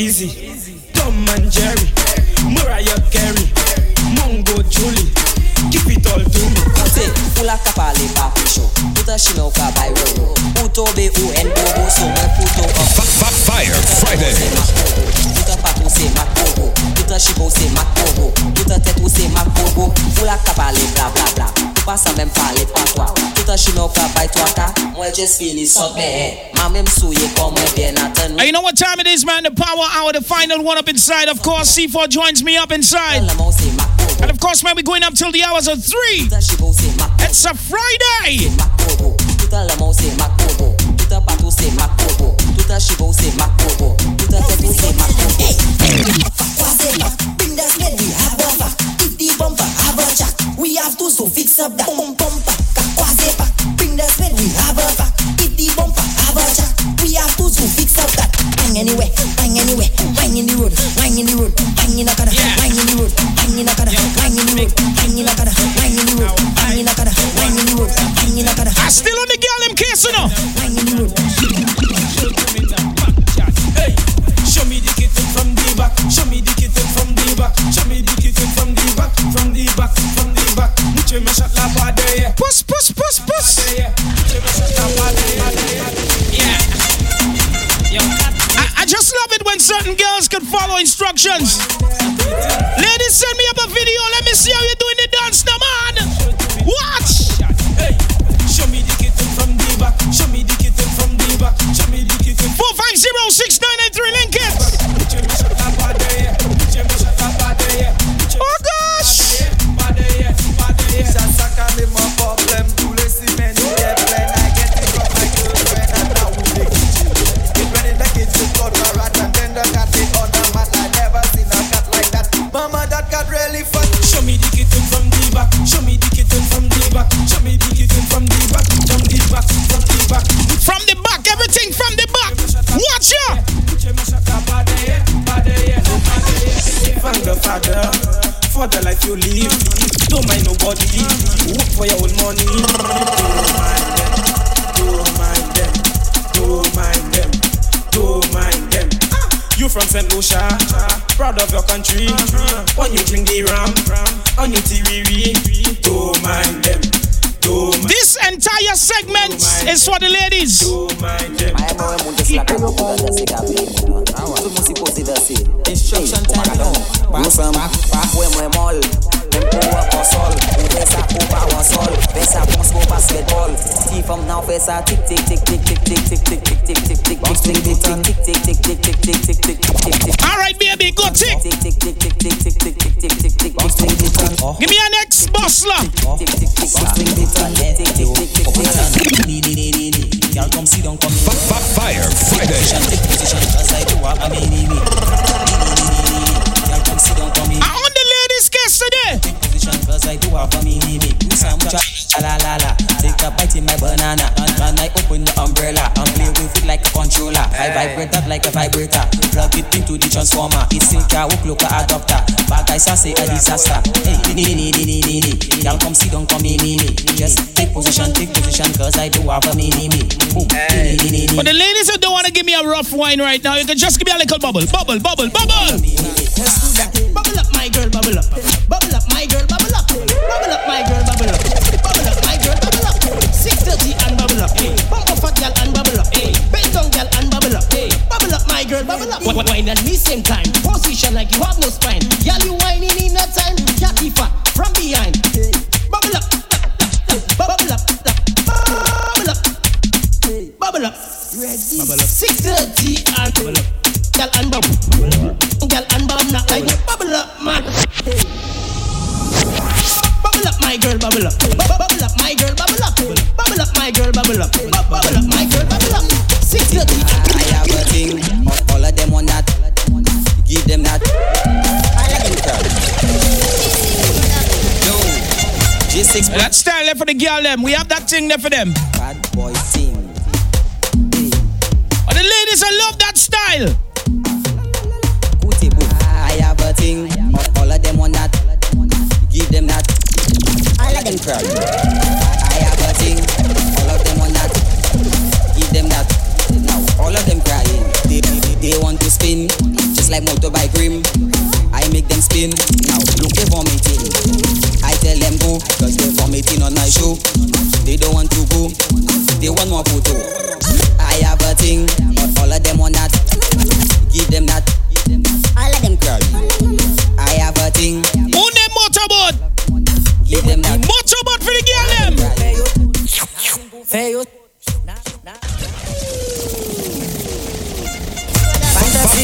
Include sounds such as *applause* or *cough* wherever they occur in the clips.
Easy, Tom and Jerry, Mariah Carey, Mongo Julie. Keep it all to me. I say, la ka capalé, pa pou show. Pouta shino ka bay rolo. Pouto be ou en bobo so men pouto up. Fire Friday. Pouta patou se mak bobo. Pouta shibou se mak bobo. Pouta tetou se mak bobo. Pou la ka pale bla bla bla pa sa men pale pa kwa Toutan shino ka bay twa ta Mwen jes Ma mem souye You know what time it is man? The power hour The final one up inside. Of course C4 joins me up inside. And of course man we going up till the hours of 3 It's a Friday. Patou have to so fix up that bum bumper. Kakwazepa. Bring the sled, we have a back. If the bumper have a jack, we have to so fix up that. Bang anywhere, bang anywhere, bang in the road, bang in the road, bang in the kada, bang in the road, bang in the kada, bang in the road, bang in the kada, bang in the road, bang in the kada, bang in the road, bang in the kada, I still on the girl, I'm kissing her. I, just love it when certain girls can follow instructions. Ladies, send me up a video. Let me see how you're doing the a tick tick A hook, look a adapter. Bad guys, I say a disaster. Hey, ni ni ni ni ni ni. Y'all come sit down, come in, me, me. Just take position, take position, cause I do have a me, me, me. Boom. Ni ni ni ni For the ladies who don't want to give me a rough wine right now, you can just give me a little bubble, bubble, bubble, bubble. Let's do that. Ready. Bubble up. Six thirty and bubble up. Girl and bubble. Girl and bubble not like bubble up, man. Bubble up, my girl, bubble up. Bubble up, my girl, bubble up. Bubble up, my girl, bubble up. Bubble up, my girl, bubble up. Six thirty. I have a thing. All of them want that. Give them that. All of them girl. Yo, G6 That style there for the girl them. We have that thing there for them. bad boy thing. But the ladies, I love that style. I have a thing. All of them want that. Give them that. All of them girl. I have a thing. All of them want that. Give them that. Now all of them crying. They, they, they want to spin, just like motorbike rim. I make them spin. Now look they vomiting. I tell them go, cause they're vomiting on my show. They don't want to go. They want more photo. I have a thing, all of them want that. Give them that. All of them girl. I have a thing. Who name motorboat? Give them that. Motorboat for the girl them. Fair.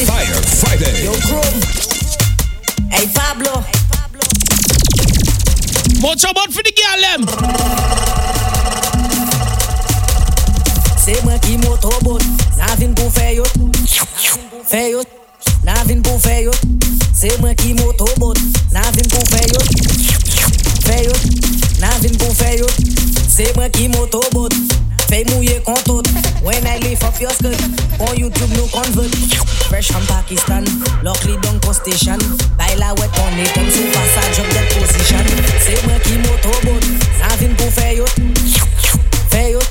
Fire Friday. Yo, Chrome. Hey, Pablo. Motorboat for the girl them. C'est moi qui motorbot vin pou fè yo Fè yo Na vin pou fè yo Se mwen ki moto bot. Na vin pou fè yo Fè yo Na vin pou fè yo Se mwen ki moto bot. Fè mouye kontot. When I lift up your skirt On YouTube nou convert. Fresh from Pakistan Lockly down post station. Baila wet on it On sou fasa job that position. Se mwen ki moto bot. Na vin pou fè yo Fè yo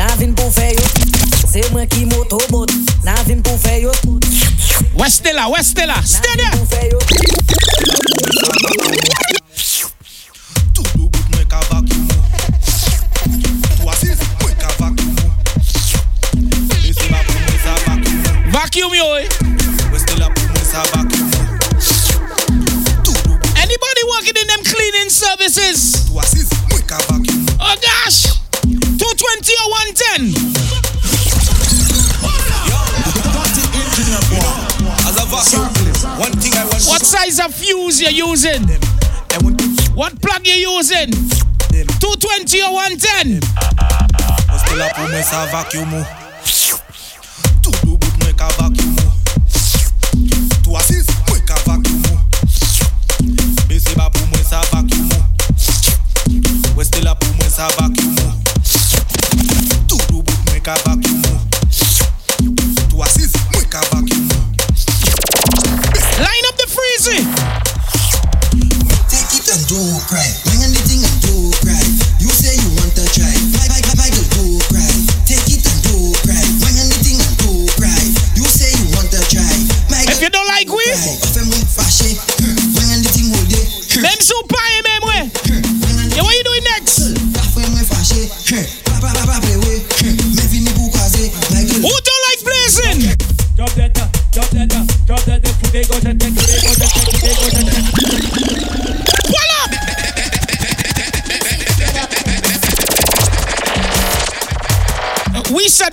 Na vin pou fè yo Se mwen ki motobot, nan pou Wè stè la, wè stè la, stè de yo E Wè stè la pou mwen sa Anybody working in them cleaning services? Oh gosh! What a fuse you're using? What plug you using? 220 or 110?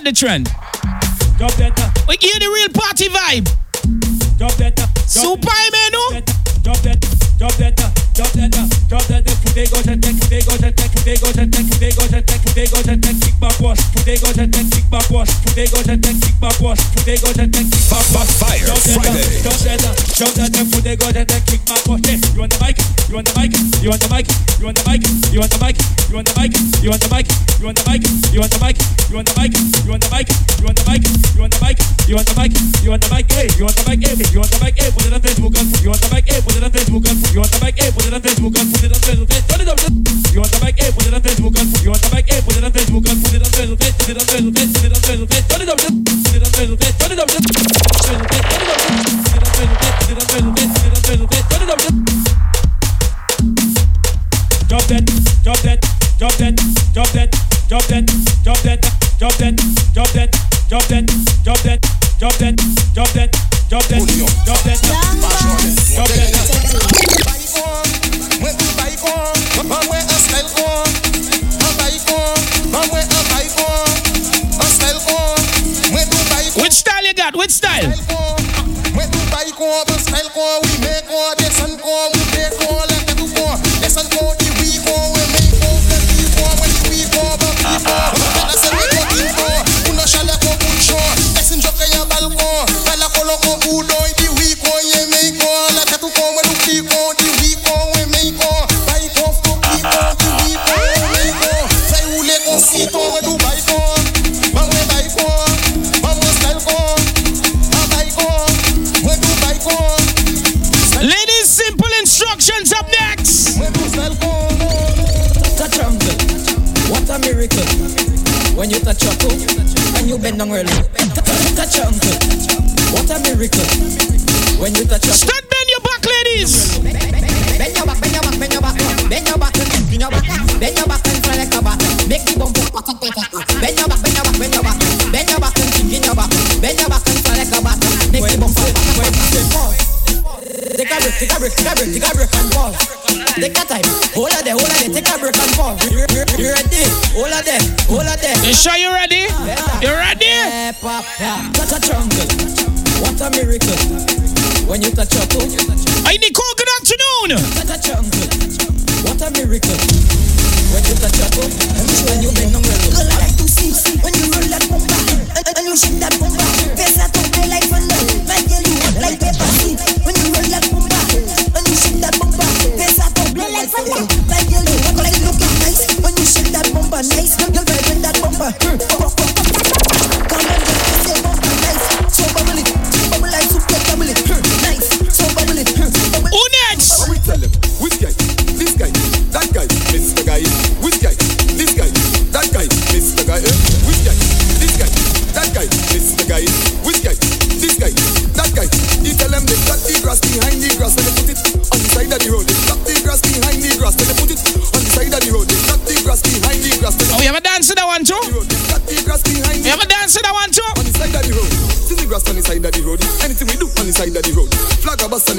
the trend. Job better. We give you the real party vibe. Job better. Super. Job better. Job better. Job better. Job better uh, drop that, uh, they go to take, they go to take, they go to take, they go to take, they go to take, kick back wash, they go to take, kick back wash, they go to take, kick back wash, they go to take, kick back wash. Fire that, uh, Friday. drop that, uh, drop that, uh, they go to take, kick back wash. Hey, you want the mic? You want the mic? You want the mic? You want the mic? You want the mic? You want the mic? You want the mic? You want the mic? You want the mic? You want the mic? You want the mic? You want the mic? You want the mic? You want the mic? You want the mic? You want the mic? You on the mic? On you on on the mic? On you want the mic? On on drop that, drop that, drop that, drop that, drop that, drop that. that with style.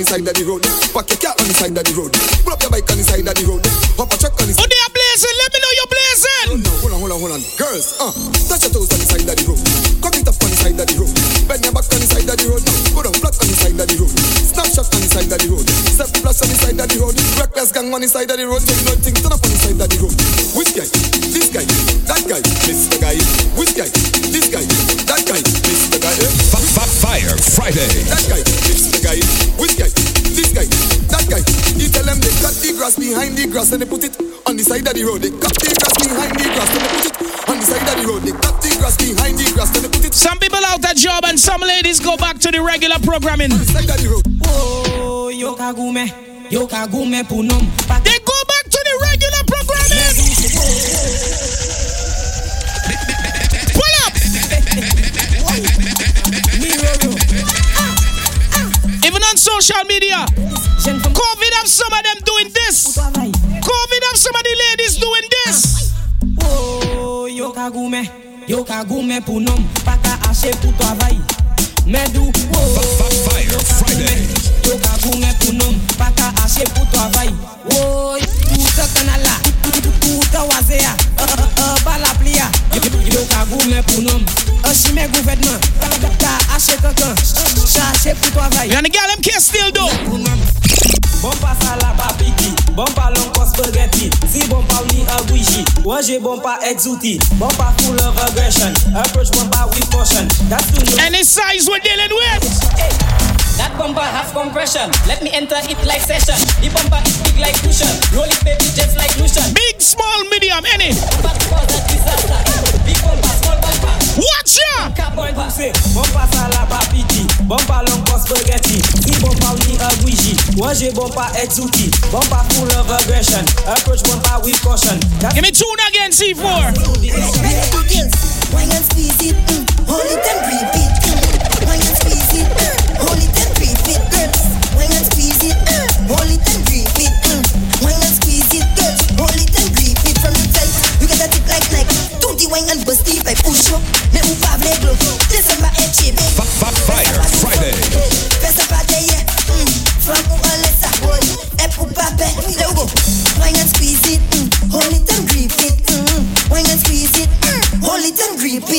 the side of the road. Park your car on the side of the road. Pull up your bike on the side of the road. Pop a truck on the side. Oh, they are blazing. Let me know you're blazing. Hold on, hold on, hold on. Girls, uh, touch your toes on the side of the road. Cock it up on the side of the road. Bend your back on the side of the road. Go down flat on the side of the road. Snapshot on the side of the road. Step flash on the side of the road. Reckless gang on the side of the road. Take nothing road, they cut the grass behind the grass, then they put it on the side of the road, they cut the grass behind the grass, then they put it. Some people out that job and some ladies go back to the regular programming. On the side of the road. Oh, yo kagume, yo kagume punum. They go pou nom Pa ka ache pou to avan Any size we're dealing with. That bumper has compression. Let me enter it like session. The bumper is big like cushion. Roll it, baby, just like Lucian. Big, small, medium, any. Big bumper, small bumper. Watch ya! Bumper, bumper, Bon pa long pos spaghetti. Ni bon pa wini a Ouija Wanje bon pa etzuki Bon pa full of aggression Approach bon pa with caution. Give me tune again C4 Wine and squeeze it, mm. hold it and repeat.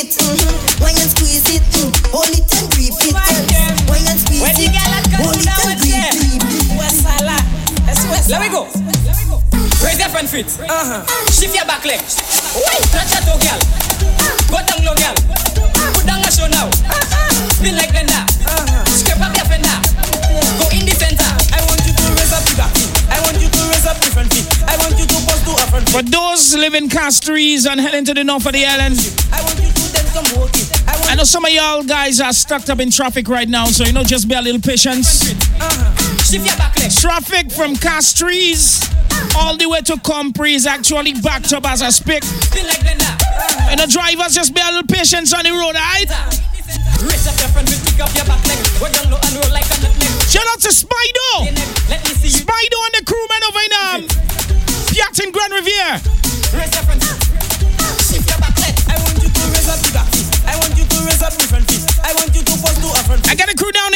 it, mm-hmm. why and squeeze it, mm. hold it and grip it, mm. why and squeeze it, hold it and grip it. Let me go. Raise your front feet. Uh-huh. Shift your back leg. Touch that toe, girl. Go down low, girl. Put down your show now. Spin like blender. Uh-huh. Scrape up your fender. Go in the center. I want you to raise up your back feet. I want you to raise up different feet. I want you to bust to a front feet. For those living castries and heading to the north of the island. I I know some of y'all guys are stuck up in traffic right now, so you know, just be a little patience. Traffic from Castries all the way to Compre is actually backed up as I speak. And the drivers just be a little patience on the road, alright? Shout out to Spido! Spido and the crewmen over in um, Piat in Grand Riviere. An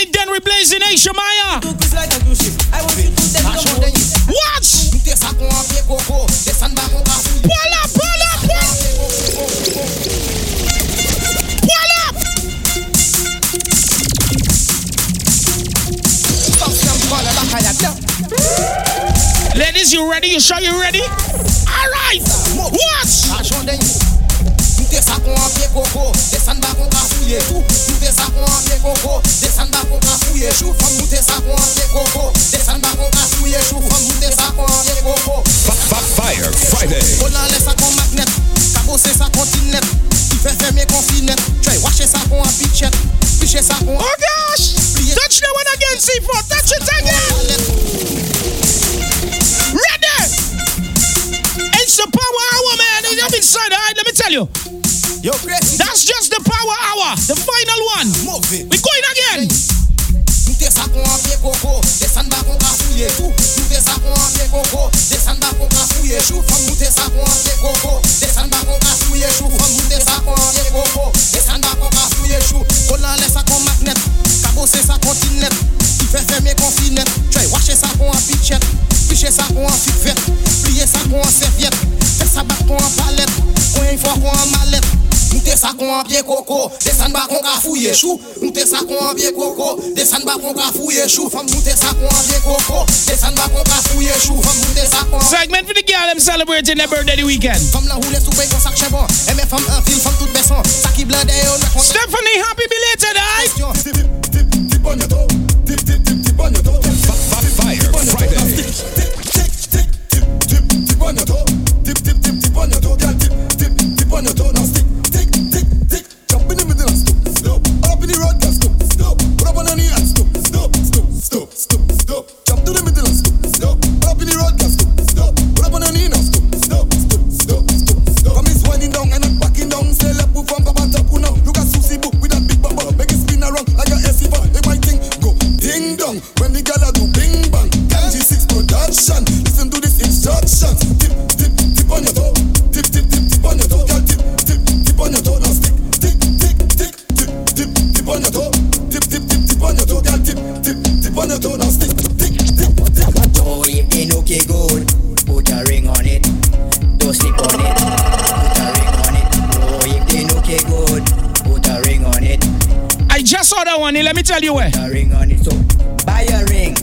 pied coco, descend bas kon ka fouille. Pull up, pull up, pull up! Pull up! Ladies, you ready? You sure you ready? Alright! Watch! Kon an pied coco, descend bas kon ka fouille tout. Mute sa kon an pied coco, descend bas kon ka fouille chou. Femme mute sa kon an pied coco, descend bas kon ka fouille chou. Femme mute sa kon an pied coco. Fire Friday. On an laisse sa kon magnet, kabose sa kon tinnet. Il fait fermer kon finet, try wache sa kon an pichet. Piche sa kon Oh gosh! Touch that one again, C4. Touch it again! Ready! It's the power hour, man. I'm inside, alright? Let me tell you. Yo, crazy. That's just the power hour. The final one. Move it. We going again. Nou te sa kon anpye koko, desan bakon ka fouye chou Nou te sa kon anpye koko, desan bakon ka fouye chou Fon nou te sa kon anpye koko, desan bakon ka fouye chou Fon nou te sa kon anpye koko, desan bakon ka fouye chou Kolan le sa kon magnet, kabose sa kon tinnet I fe feme kon finet, chwe wache sa kon anpye chet Piche sa kon anpye vet, pliye sa kon anserviet Mute sa an pied coco, descend bas kon ka fouille chou. Mute sa kon an pied coco, descend bas kon ka fouille chou. Femme mute sa kon an pied coco, descend bas kon ka fouille chou. Femme mute sa kon an Segment for the girl, them celebrating their birthday the weekend. Femme la roule sous kon sak chebon. Aime femme en fil, femme toute besson. Sa qui blende yo ne kon Stephanie, happy belated, alright? Tip, tip, tip on your toe. Tip, tip, tip, tip on your toe. Fire Friday. Tip, tip, tip, tip, tip, tip on your toe. Tip, tip, tip, tip on your toe. Girl, tip, tip, tip on your toe. Now tell you where. Ring on it. So buy a ring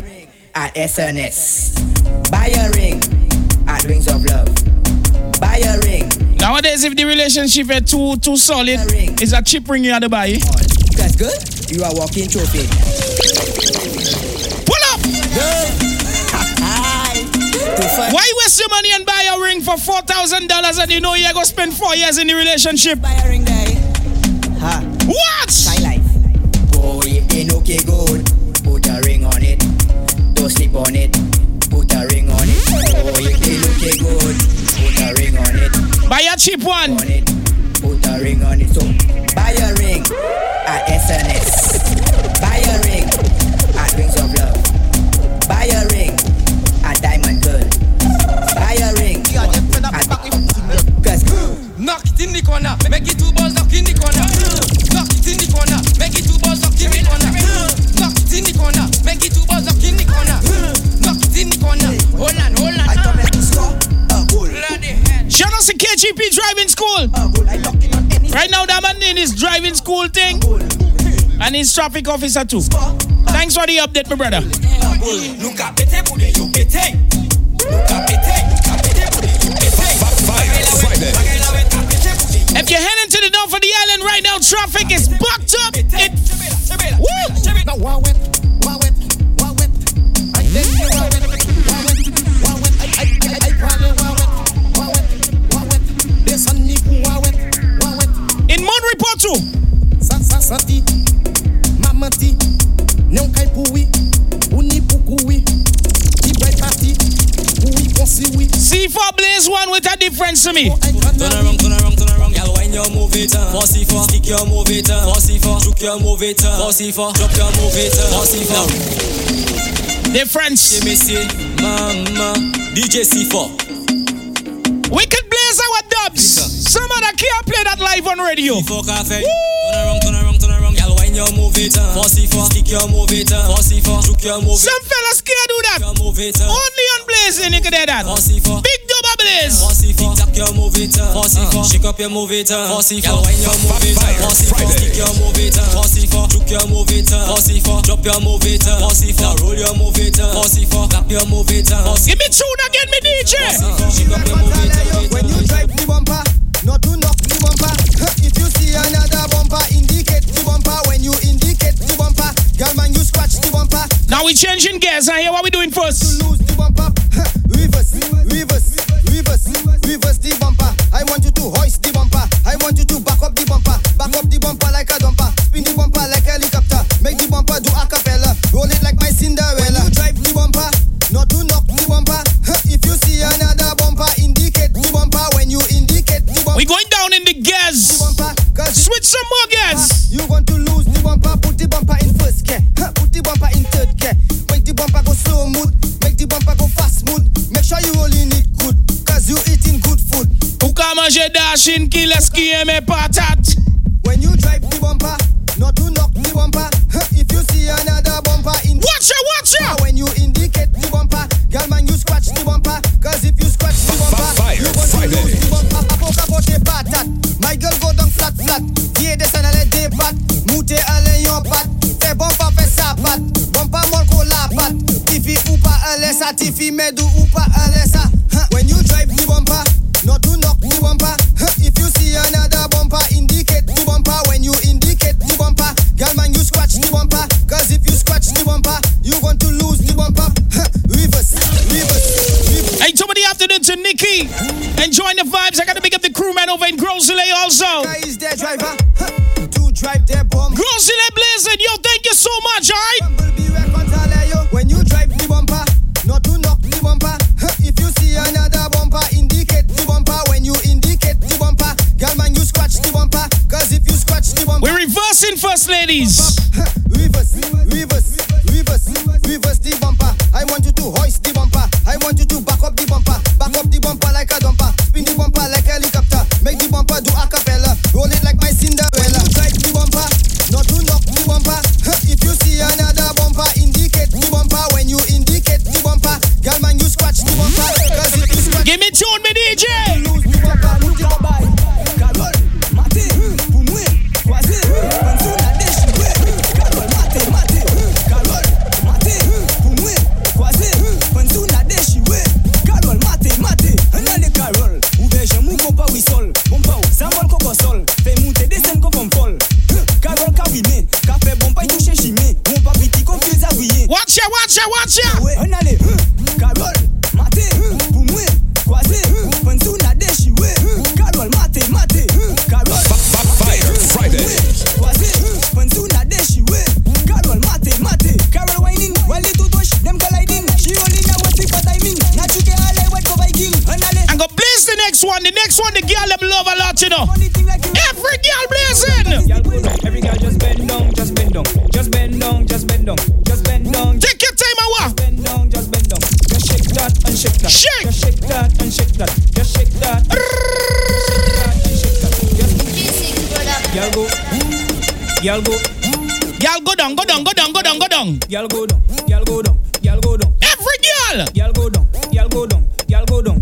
at SNS. Buy a ring at Wings of Love. Buy a ring. Nowadays, if the relationship is too too solid, it's a cheap ring you have to buy. That's good. You are walking trophy. Pull up! *laughs* Why waste your money and buy a ring for four thousand dollars and you know you're gonna spend four years in the relationship? Buy a ring if Hold on, hold on. I come here to score a goal. Bloody hell. Shout out to KGP Driving School. school thing. And he's traffic officer too. Thanks for the update, my brother. If you're heading to the north of the island right now, traffic is backed up. It, woo! In Monterey Port too. Sa, sa, sati, mamati, nyong kai pui, uni pukui, di bright party, pui konsi wi. C4 Blaze one with a difference to me. Oh, turn around, turn around, turn around, girl. Wine your move it. Force for, stick your move it. Force for, juke your move it. Force for, drop your move it. Force for. Difference. Give me say, mama, DJ C4. We can blaze our dubs. Some other can't play that live on radio. C4 cafe. Turn around, turn around, turn around, girl. Wine your move it, uh. Force it for, stick your move it, uh. Force it for, juke your move it. Some fellas can't do that. Your move it, uh. Only on blazing you can do that. Force it for. Big dub blaze. Force it for, tap your move it, uh. Force it for, shake up your move it, uh. Force it wine your move it, uh. Force it for, stick your move it, uh. Force it for, juke your move it, uh. Force it for, drop your move it, uh. Force it for, roll your move it, uh. Force it for, tap your move it, uh. Give me tune again, me DJ. shake up your move it, uh. When you drive the bumper, not to knock the bumper. If you see another bumper, indicate the bumper. When you indicate the bumper, girl man, you scratch the bumper. Now we changing gears. I hear what we doing first. Lose the bumper. Reverse, reverse, reverse, reverse the bumper. I want you to hoist the bumper. I want you to back up the bumper. Back up the bumper like a dumper. Spin the bumper like a helicopter. Make the bumper do a cappella. Roll it like my Cinderella. When you drive the bumper, not to knock the bumper. We going down in the gears. Switch some more gears. You want to lose the bumper, put the bumper in first gear. Put the bumper in third gear. Make the bumper go slow mood. Make the bumper go fast mood. Make sure you rolling it good. Cause you eating good food. Ou ka manje dashin ki leski eme patat. When you drive the bumper, not to knock the bumper. If you see another bumper in Watch out, watch out. When you indicate the bumper, girl man, you scratch the bumper. Cause if you scratch the bumper, Tá te medo, pa...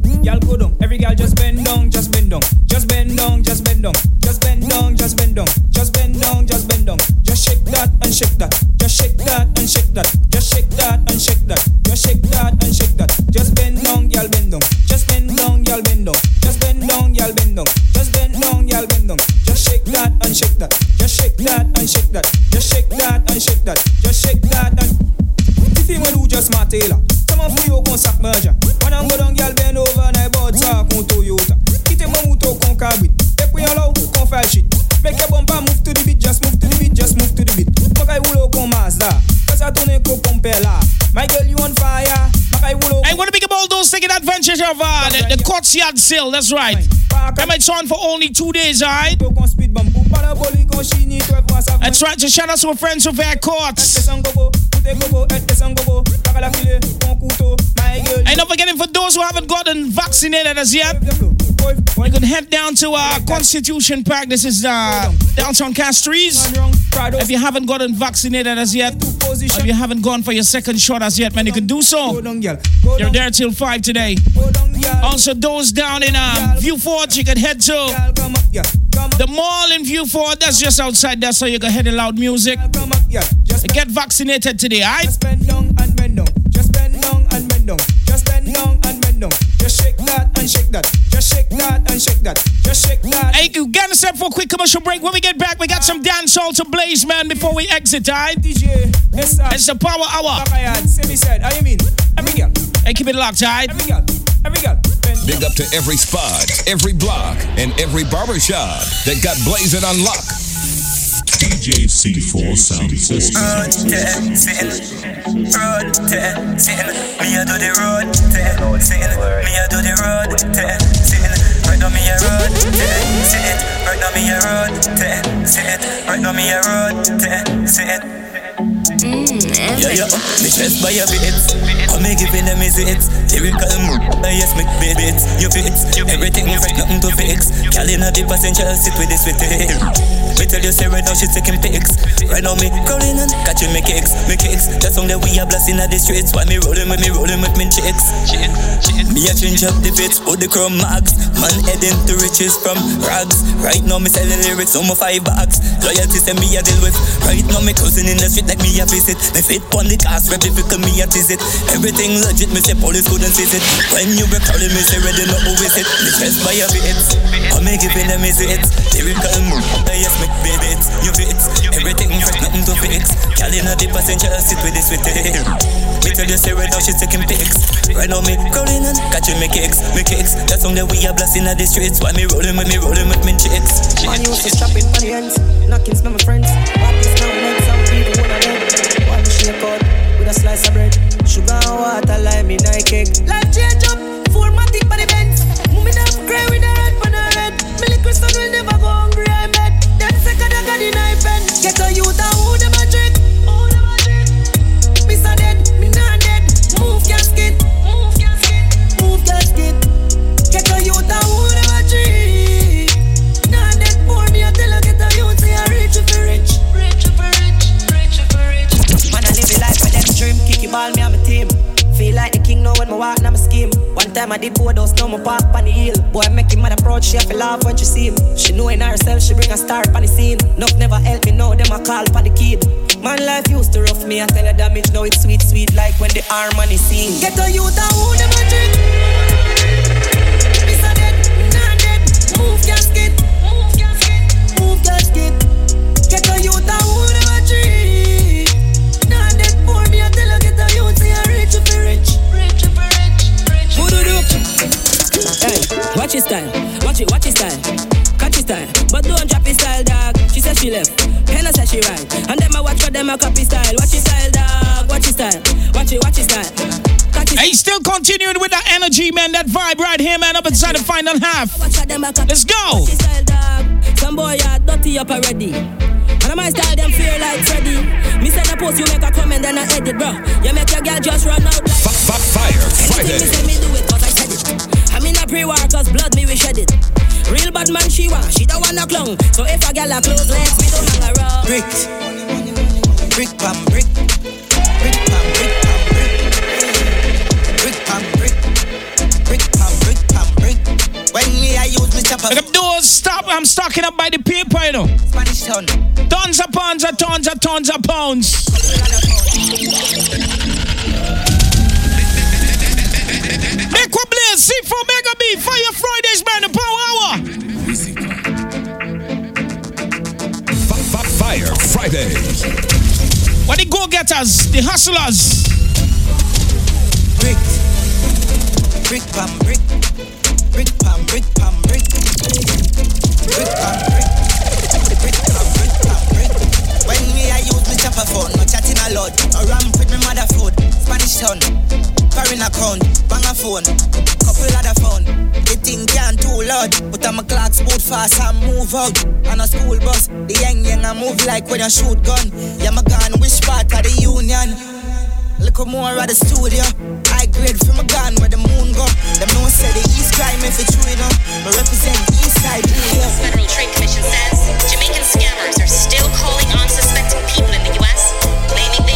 down, y'all go down. Every girl just bend down, just bend down, just bend down, just bend down, just bend down, just bend down, just bend down, just bend down. Just shake that and shake that, just shake that and shake that, just shake that, the sale. That's right. Remember, it's on for only two days, alright? That's right. Just shout out to our friends over at Courts. And not forgetting for those who haven't gotten vaccinated as yet, you can head down to uh, Constitution Park. This is uh, downtown Castries. If you haven't gotten vaccinated as yet, if you haven't gone for your second shot as yet, man, you can do so. You're there till 5 today. Also, those down in um, Vieux Fort, you can head to the mall in Vieux Fort. That's just outside there, so you can head in loud music. Get vaccinated today, alright? Just and and and shake that and shake that. Just shake that and shake that. Just shake that. Hey, you get us set for a quick commercial break. When we get back, we got some dancehall to blaze, man, before we exit, alright? DJ, yes, sir. It's the power hour. Semi said, how you mean? Every girl. Hey, keep it locked, alright? Every girl. Every girl. Big up to every spot, every block, and every barbershop that got blazing on lock. DJ C4 Sound System. Road testing. Me a do the road testing. Me a do the road testing. Right now me a road testing. Right now me a road testing. Right now me a road testing. Yeah, yeah, me stressed by your bits. I me giving them is it. Lyrical, mm, yes, make bits. You fits everything, fresh, nothing to fix. Calling a the passenger, sit with this with it. Me tell you, say right now she taking pics. Right now me crawling and catching me kicks, me kicks. That song that we are blasting at the streets. Why me rolling with me, rolling with me chicks. Me a change up the bits, put the chrome marks. Man heading to riches from rags. Right now me selling lyrics on my five bags. Loyalty send me a deal with. Right now me cruising in the street like me a visit. Me fit on the cast, rep difficult me a visit. Everything legit, me say police couldn't seize it. When you be calling me, say ready not who is it. Me stressed by your bits. I me giving them is it. Lyrical move, yes me baby it's you bits. Everything fresh, nothing to fix. Calling a the passenger, sit with this with it. Me tell you say right now she's taking pics. Right now me crawling and catching me kicks, me kicks. That song that we are blasting at the streets. Why me rolling with me, rolling with me chicks. Man to strap in on the ends, knocking my friends. But this shake out with a slice of bread. Sugar and water, lime in a cake. Life change up, four matic by the. Move me down, cry with a red pan her head. Liquor son will never go hungry, I bet. Them second I got the knife pen. Get a youth and time I did house, now me park on the hill. Boy, make him mad proud, she have to laugh when she see him. She know in herself, she bring a star on the scene. Enough never help me now, them a call for the kid. Man, life used to rough me, I tell her damage, now it's sweet, sweet, like when the harmony sing. Get a youth who them a drink. Hey, watch his style, watch it, watch his style. Catch his style, but don't drop his style, dog. She said she left, Henna said she right. And them I watch for them I copy style. Watch his style, dog. Watch his style, watch it, watch his style. Hey, still continuing with that energy, man. That vibe right here, man. Up inside the final half. Let's go. Some boy are dirty up already. And I might style them feel like Freddy. Me send a post, you make a comment, then I edit, bro. You make your girl just run out like Fire Friday pre-war cause blood me we shed it. Real bad man she want, she don't wanna clung. So if I gal a close legs, we don't hang around. Brick, brick brick, brick brick brick, brick brick, brick brick brick. When me I use me chopper. Stop. I'm stocking up by the people, you know. Spanish town. Tons of pounds, of tons of tons of pounds. Make one blaze, C4 Mega B, Fire Fridays, man, the power hour. F- f- Fire Fridays. What the go getters, the hustlers. Brick. Brick pam brick. Brick pam brick pam brick. Brick pam brick. Brick pam brick pam brick. When me I use me chopper phone, no chatting a lot. A ramp with me mother food. Spanish town. Foreign account, bang a phone. Couple other phone. The can't too loud. But I'm a clock fast and move out. On a school bus, the young young I move like when you shoot gun. Yeah, my gun, which part of the union? Look more at the studio. I grade from a gun where the moon go. Them no say the east crime if it's true enough. But represent the east side. U.S. Federal Trade Commission says Jamaican scammers are still calling on suspecting people in the U.S., claiming they've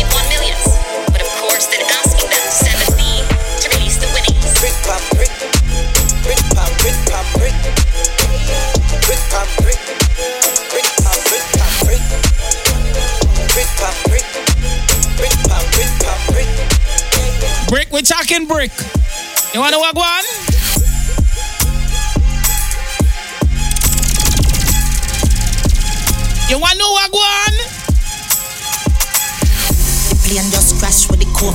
Brick, we talking brick. You wanna walk one? You wanna know what one? The plane just crash with the coke.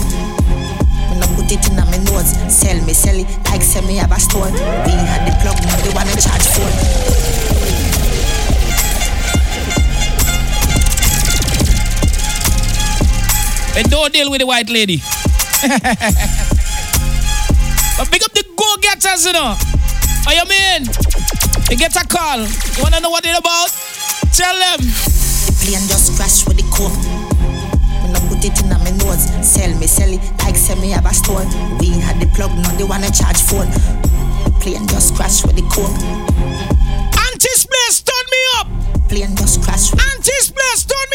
When I put it in my nose, sell me, sell it like sell me have a store. We had the plug, now they wanna charge for And don't deal with the white lady. *laughs* but pick up the go getters, you know. Are you mean? You get a call. You wanna know what it's about? Tell them. The plane just crash with the coke. When I put it in my nose, sell me, sell it like sell me have a store. We had the plug, now they wanna charge phone. The plane just crash with the coke. Auntie's place, turn me up. Plane just crash with Auntie's place, turn me up little louder.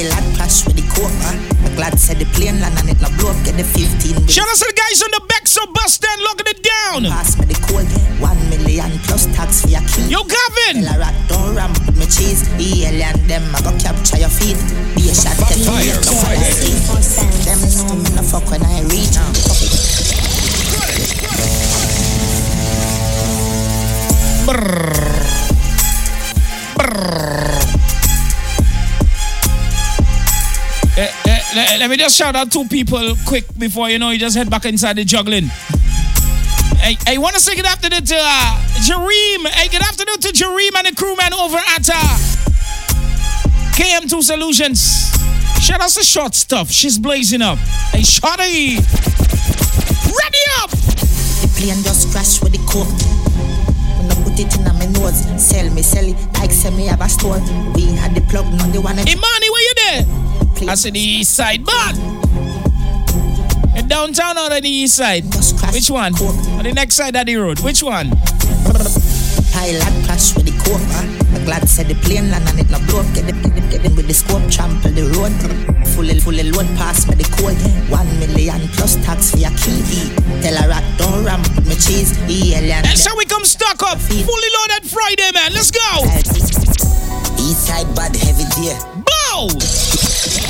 Pilot crash with the coke. Huh? I'm glad said the plane land and it no blow up. Get the 15 with Shout out to the guys on the back, so bus stand, locking it down. Pass me the code. One million plus tax for your key. Yo, Gavin. Tell a rat don't ramp with me cheese. The alien them I go capture your feet. Be a shot. Get Fire Friday. Them know me no fuck when I reach. Brrr. Brrr. Eh, let me just shout out two people quick before you know you just head back inside the juggling. Hey, I want to say good afternoon to uh, Jareem. Hey, good afternoon to Jareem and the crewman over at uh, KM2 Solutions. Shout out to Short Stuff. She's blazing up. Hey, Shotty. Ready up. The plane just crash with the coke. When I put it in my nose, sell me, sell it like sell me have a store. We had the plug, now they wanna. Imani, where you there? I said the east side, but in downtown or on the east side? Which one? On the next side of the road. Which one? Pilot crash with the. Huh? I'm glad said the plane land and it no blow up. Get them, get them, with the scope, trample the road. Fully, fully load pass me the code. One million plus tax for your key. Tell a rat don't ramp me cheese. The alien. That's how we come stock up. Fully loaded Friday, man. Let's go. East side bad heavy deer. Bow.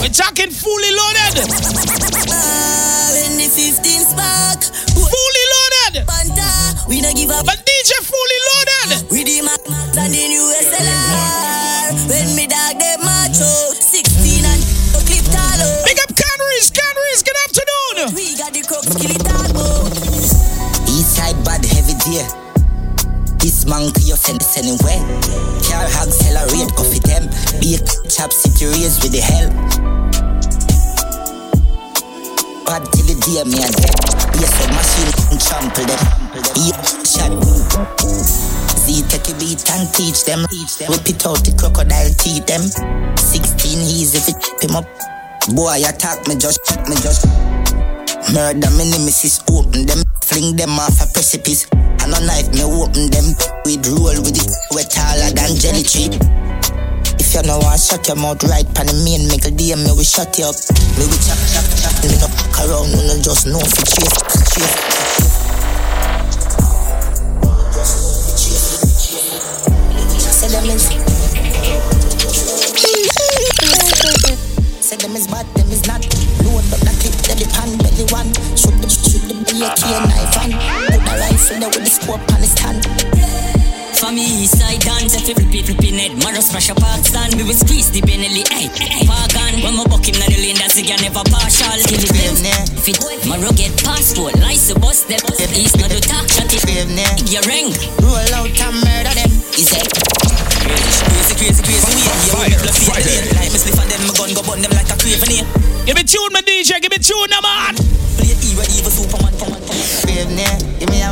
We're talking fully loaded. When the 15 spark, Fully loaded. Panta, we no give up. But DJ fully loaded. We the Mac and the new SLR. When me dog them macho, 16 and clip talo. Big up Canaries, Canaries. Good afternoon. We got the crooks kill it all. This monkey you send this anywhere. Car hog accelerate, coffee them. Be a chop city raise with the hell. Bad till the day me a dead. Yes, a machine and trample them. Yeah, shot. See, take a beat and teach them. Whip it out the crocodile teeth them. 16 easy if it him up. Boy, attack me just, me just. Murder me nemesis, open them, fling them off a precipice. And a knife me open them, we'd roll with it, wet taller than jelly tree. If you know I shut your mouth right pan the main make a DM me we shut you up. Me we chop chop chop me no fuck around, we no just know fi chase chase. Say them is Say them is bad, them is not. Shoot the belly a key knife and put the rifle there with the scope on the stand. For me, east side dance, if you flip it, net, Maro splash a park stand, we will squeeze the Benelli, hey, hey, park on, when my buck him na the lane, that's again never partial, kill it, blame, fit, Maro get passport, lice, bus, step, east, not the talk, shut it, your ring, roll out and murder them, is it? Crazy, crazy, crazy, we ain't here, we people feel the like me spliff and then my gun go burn them like a craven here. Give me tune, my DJ, give me tune, now, man.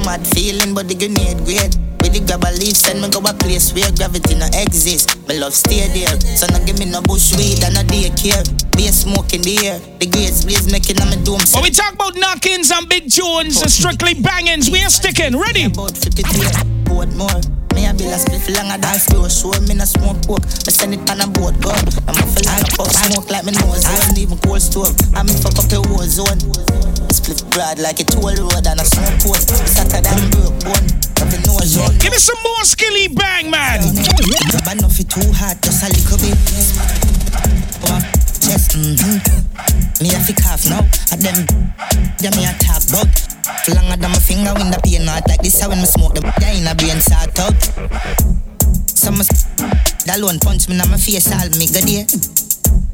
Mad feeling, but the grenade great. With the grab a leaf, send me go a place where gravity no exist. My love stay there, so no give me no bush weed and no daycare. Be a smoke in the air, the grades blaze making on my dome. When we talk about knock-ins and big tunes, and strictly bangings, we are sticking. Ready? About 50 more. Me a bill a split longer than flow Show me no smoke coke Me send it on a boat go. I'm a feel like a pop smoke like me nose. Zone Even cold stove I'm fuck up the war zone Split broad like a toll road and a smoke post Saturday I'm broke bone Every nose zone. Give me some more skilly bang, man. Enough it too hard Just a little bit chest mm-hmm. Me a fi cough now At them. Them me a talk bug Longer than my finger when the pain not like this how when me smoke the guy in a brain start out. Some that alone punch me in my face all me good day.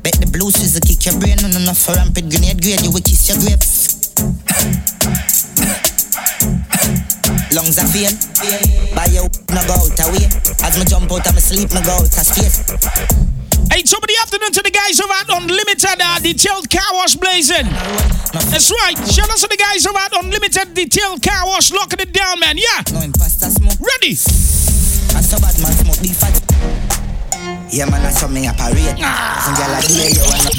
Bet the blue is kick your brain and enough for rampant grenade grade you will kiss your grapes Lungs are fail By your no go out away As me jump out of my sleep me go out of space Hey, top of the afternoon to the guys over at Unlimited uh, Detailed Car Wash Blazing. That's right. Shout out to the guys over at Unlimited Detailed Car Wash locking it down, man. Yeah. No imposter smoke Ready? I so bad man smoke the fat Yeah man I saw me a parade Some girl a day you wanna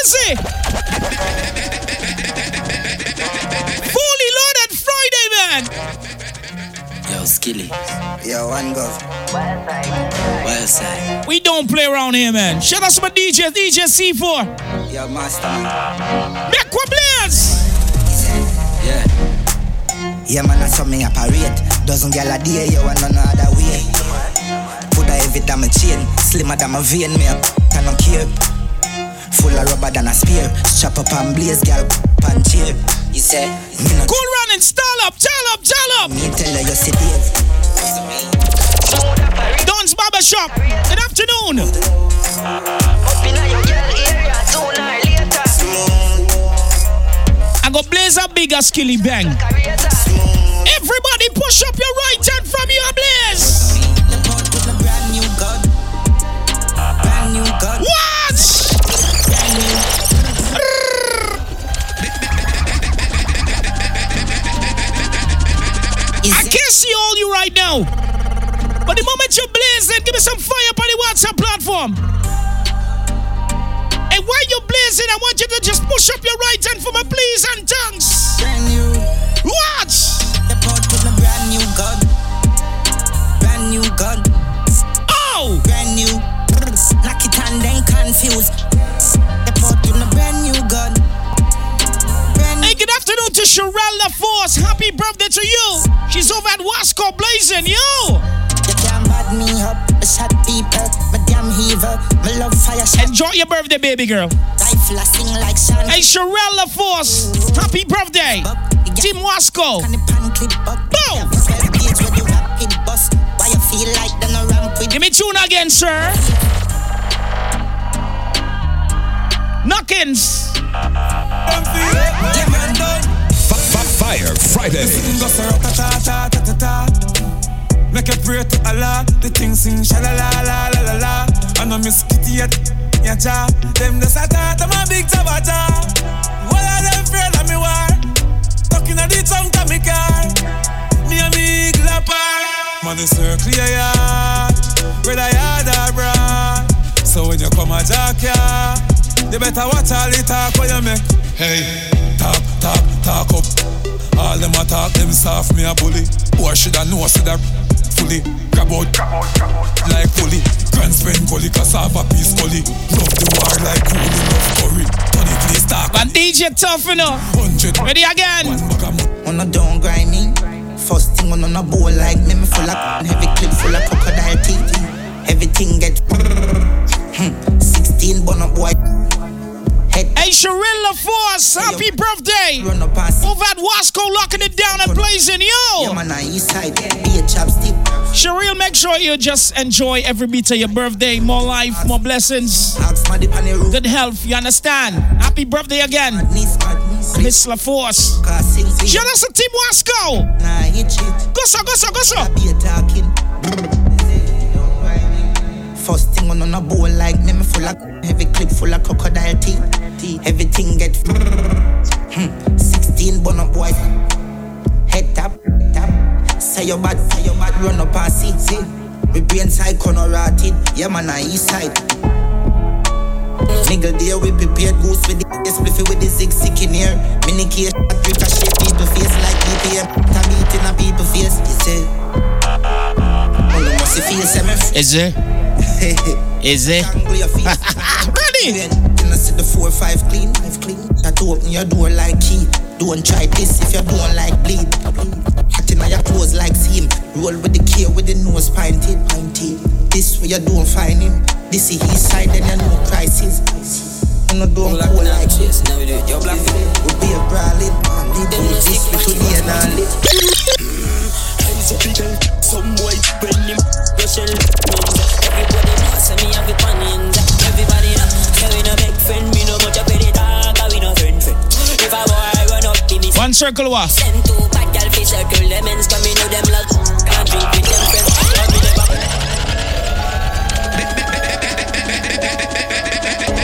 Easy. Fully loaded Friday, man. Yo, Skilly, Yo one go wild side. We don't play around here, man. Shout out to my DJ, DJ C4. Yo master Make one blaze. Yeah. Yeah man I saw me a parade Dozen girl a day you want no other way Put a heavy than my chain Slimmer than my vein Me a I don't care Full of rubber than a spear Strap up and blaze girl pan cheer You say Me no Cool running, stall up, tell up, tell up. Me tell her you see Dave Don's Barber Shop. Good afternoon. I got Blazer Bigger Skilly Bang. Everybody push up your right hand from your blaze. See all you right now. But the moment you blaze, then give me some fire on the WhatsApp platform. And while you're blazing, I want you to just push up your right hand for my please and thanks. Brand new Watch. With my brand new gun Brand new gun Oh. Brand new it and then confused to Sherelle Force. Happy birthday to you. She's over at Wasco Blazing, yo. You me up I shot people My damn heaver My love fire shot Enjoy your birthday, baby girl. Rifle I sing like Sean Hey, Sherelle Force. Happy birthday. Team Wasco. Can the pan clip up Boom. Twelve gauge with the rapid bus Why you feel like them a ramp with Give me tune again, sir. Knockins. Fire Friday. Make a prayer to Allah. The thing sing sha la la la la. I know Miss Kitty yet. Yeah, cha. Them the sata, them a big tabata. Why are them afraid of me war? Talking at the tongue to me car. Me a big lapper. Money circle your yard. Whether yard or broad. So when you come a jack ya, you better watch all the talk when you make. Hey, talk, talk, talk up. All them a talk, them soft, me a bully. Boy shoulda know, see that fully. Grab out, like fully. Grand spend gully, cassava peace gully. Love the war like cool enough curry. Turn the place dark. But DJ tough enough. Ready again. On a don't grind me. First thing on a bowl like me, me full of *laughs* heavy clip full of crocodile teeth. Everything get *laughs* Hmm, 16 bun up boy. Hey, Sharilla Force, happy birthday! Over at Wasco, locking it down and blazing, yo! Yeah, I east side, be a chopstick. Sharil, make sure you just enjoy every beat of your birthday. More life, more blessings, good health, you understand? Happy birthday again, Miss La Force. Out to Team Wasco! Nah, hit shit. Go so, go so, go so! First thing on a bowl like me, me full of heavy clip full of crocodile teeth. Everything get hmm, 16 bun up boy. Head tap, tap. Say your bad, say your bad, run up and see, see. We brain side corner rotted, yeah man, I east side. Nigga there we prepared goose with the spliffy with the zig sick in here. Mini case ricochet people face like BPM. Tab it in a people face. You say, oh no must feel semi. Is it? *laughs* Is it? *laughs* Ready? I see the four five clean, five clean. That open your door like key. Don't try this if you don't like bleed. Hot in your clothes like seam. Roll with the key with the nose pinted, pinted. This way you don't find him. This is his side and you know crisis. You know don't go like this. Now we do it. Yo, black. We be a brawling. Lead with this with the and all it. Some boy when him special Everybody know say me have it on in Everybody we no big friend Me no much up with it We no friend friend If a boy run up give me One circle? Send two bad fi circle Lemons come me know them love Can't drink with them friends But me never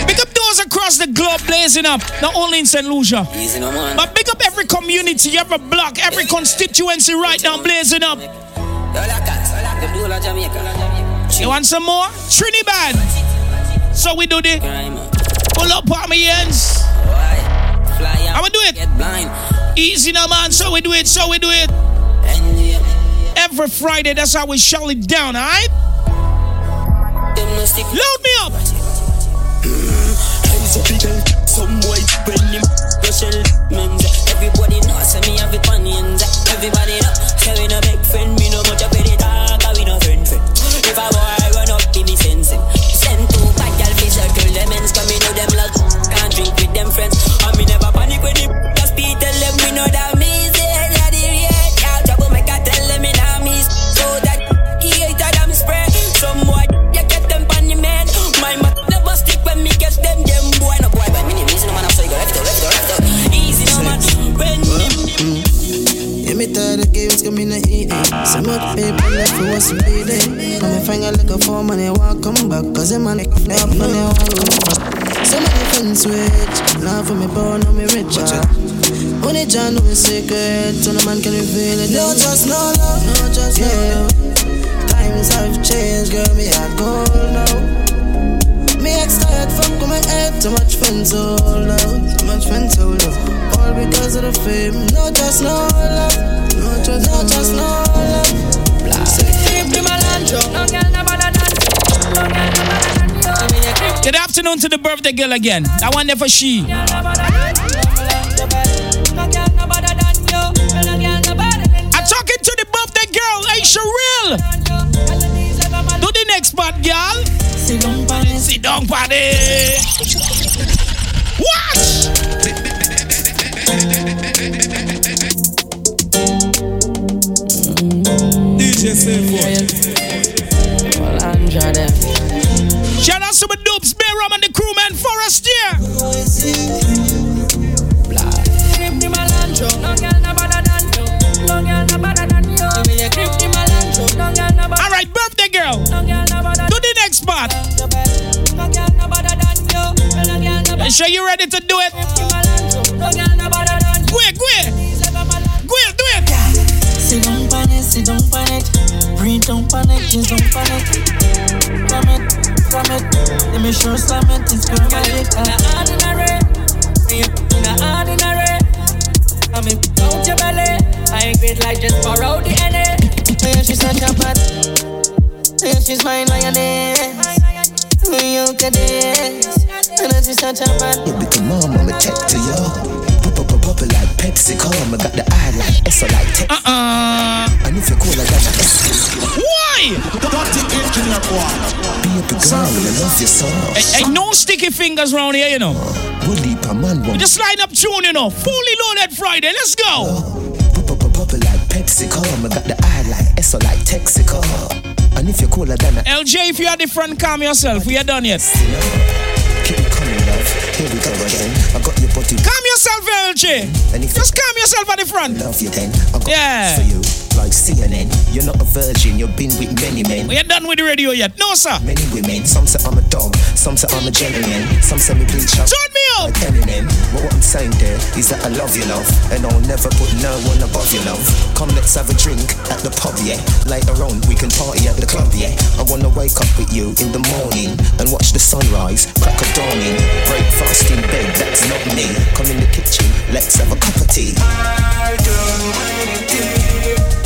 Big up doors across the globe blazing up, not only in St. Lucia. Easy no man But big up every community, every block, every constituency right now blazing up. Yo la cats Them do la Jamaica You want some more? Trinidad. So we do the pull up on me How we do it? Get blind Easy now, man. So we do it. So we do it. Every Friday, that's how we shut it down, alright? Load me up. Only John know his secret, so no man can reveal it. No just no love, no just no love. Times have changed, girl, me a gold now. Me ex tired from coming head, too much friends hold out, too much friends hold out. All because of the fame, no just no love, no just no just no love. Good afternoon to the birthday girl again. That one there for she. Sit she's mine lioness. You can dance. And I just touch her man. You become mom, I'ma take to you. Pop up, pop up like Pepsi, come. I got the eye like S like Tex. Uh-uh. And if you're cool, I got the S. Why? Dirty engineer boy. Baby girl, I love your sauce. Hey, hey, no sticky fingers round here, you know. We'll leap a man, We won't just line up tune, you know. Fully loaded Friday. Let's go. pop up, pop up like Pepsi, come. I got the eye like S like Texaco. And if you're cooler than a LJ, if you are different, calm yourself. We are done yet. keep coming, love. Here we go again. I got your body. Calm yourself, LJ. Just calm yourself at the front. love you, then I got Yeah. for you like CNN. You're not a virgin. You've been with many men. We are done with the radio yet. No, sir. Many women. Some say I'm a dog. Some say I'm a gentleman. Some say me bleach up. Turn me up. Like Eminem. But what I'm saying there is that I love you, love. And I'll never put no one above you, love. Come, let's have a drink at the pub, yeah. Later on, we can party at the club, yeah. I wanna wake up with you in the morning and watch the sunrise, crack of dawning. Breakfast in bed, that's not me. Come in the kitchen, let's have a cup of tea. I do anything. I would do